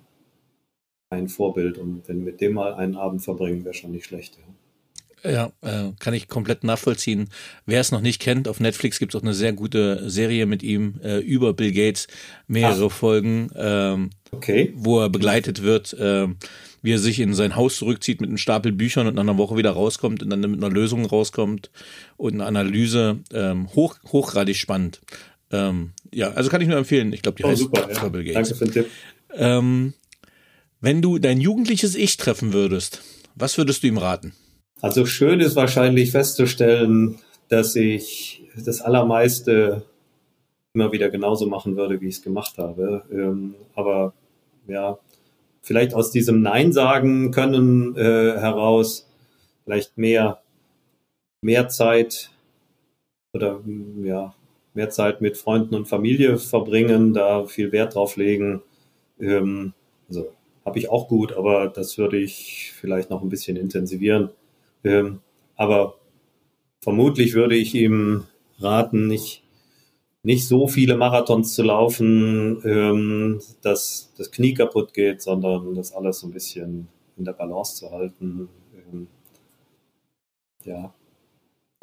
ein Vorbild. Und wenn mit dem mal einen Abend verbringen, wäre schon nicht schlecht. Ja. Ja, äh, kann ich komplett nachvollziehen. Wer es noch nicht kennt, auf Netflix gibt es auch eine sehr gute Serie mit ihm äh, über Bill Gates, mehrere Ach. Folgen, ähm, okay. wo er begleitet wird, äh, wie er sich in sein Haus zurückzieht mit einem Stapel Büchern und nach einer Woche wieder rauskommt und dann mit einer Lösung rauskommt und eine Analyse. Ähm, hoch, hochgradig spannend. Ähm, ja, also kann ich nur empfehlen. Ich glaube, die oh, heißt super, ja. Bill Gates. Danke für den Tipp. Ähm, wenn du dein jugendliches Ich treffen würdest, was würdest du ihm raten? Also schön ist wahrscheinlich festzustellen, dass ich das Allermeiste immer wieder genauso machen würde, wie ich es gemacht habe. Ähm, aber ja, vielleicht aus diesem Nein sagen können äh, heraus vielleicht mehr, mehr Zeit oder ja, mehr Zeit mit Freunden und Familie verbringen, da viel Wert drauf legen. Ähm, also habe ich auch gut, aber das würde ich vielleicht noch ein bisschen intensivieren. Ähm, aber vermutlich würde ich ihm raten, nicht, nicht so viele Marathons zu laufen, ähm, dass das Knie kaputt geht, sondern das alles so ein bisschen in der Balance zu halten. Ähm, ja.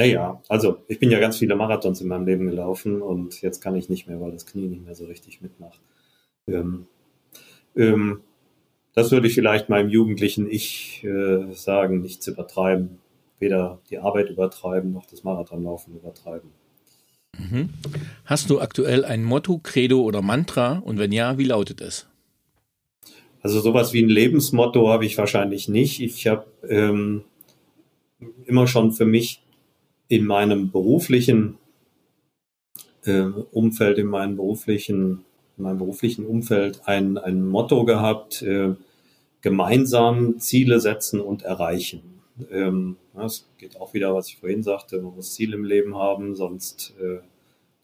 Naja, also ich bin ja ganz viele Marathons in meinem Leben gelaufen und jetzt kann ich nicht mehr, weil das Knie nicht mehr so richtig mitmacht. Ähm, ähm, das würde ich vielleicht meinem jugendlichen Ich äh, sagen, nicht zu übertreiben. Weder die Arbeit übertreiben noch das Marathonlaufen übertreiben. Mhm. Hast du aktuell ein Motto, Credo oder Mantra? Und wenn ja, wie lautet es? Also sowas wie ein Lebensmotto habe ich wahrscheinlich nicht. Ich habe ähm, immer schon für mich in meinem beruflichen äh, Umfeld, in meinem beruflichen, in meinem beruflichen Umfeld ein, ein Motto gehabt, äh, gemeinsam Ziele setzen und erreichen. Ähm, das geht auch wieder, was ich vorhin sagte, man muss Ziele im Leben haben, sonst äh,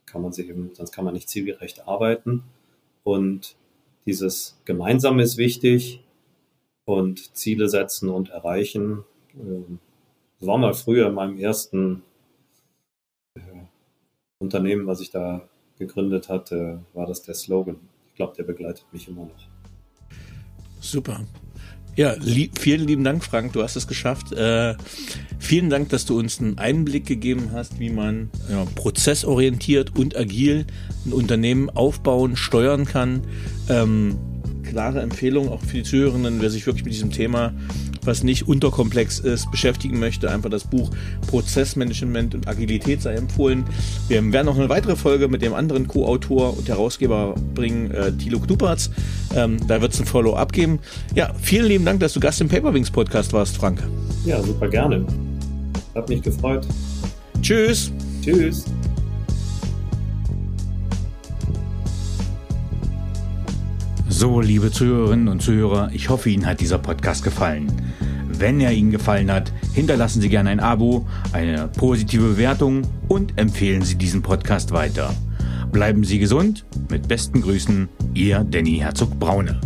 kann man sie eben, sonst kann man nicht zielgerecht arbeiten. Und dieses Gemeinsame ist wichtig und Ziele setzen und erreichen. Ähm, war mal früher in meinem ersten äh, Unternehmen, was ich da gegründet hatte, war das der Slogan. Ich glaube, der begleitet mich immer noch. Super. Ja, lieb, vielen lieben Dank, Frank. Du hast es geschafft. Äh, vielen Dank, dass du uns einen Einblick gegeben hast, wie man ja, prozessorientiert und agil ein Unternehmen aufbauen, steuern kann. Ähm, klare Empfehlung auch für die Zuhörenden, wer sich wirklich mit diesem Thema was nicht unterkomplex ist, beschäftigen möchte, einfach das Buch Prozessmanagement und Agilität sei empfohlen. Wir werden noch eine weitere Folge mit dem anderen Co-Autor und Herausgeber bringen, äh, Thilo Knuppertz. Ähm, da wird es ein Follow-up geben. Ja, vielen lieben Dank, dass du Gast im Paperwings Podcast warst, Frank. Ja, super gerne. Hat mich gefreut. Tschüss. Tschüss. So, liebe Zuhörerinnen und Zuhörer, ich hoffe, Ihnen hat dieser Podcast gefallen. Wenn er Ihnen gefallen hat, hinterlassen Sie gerne ein Abo, eine positive Bewertung und empfehlen Sie diesen Podcast weiter. Bleiben Sie gesund. Mit besten Grüßen, Ihr Danny Herzog Braune.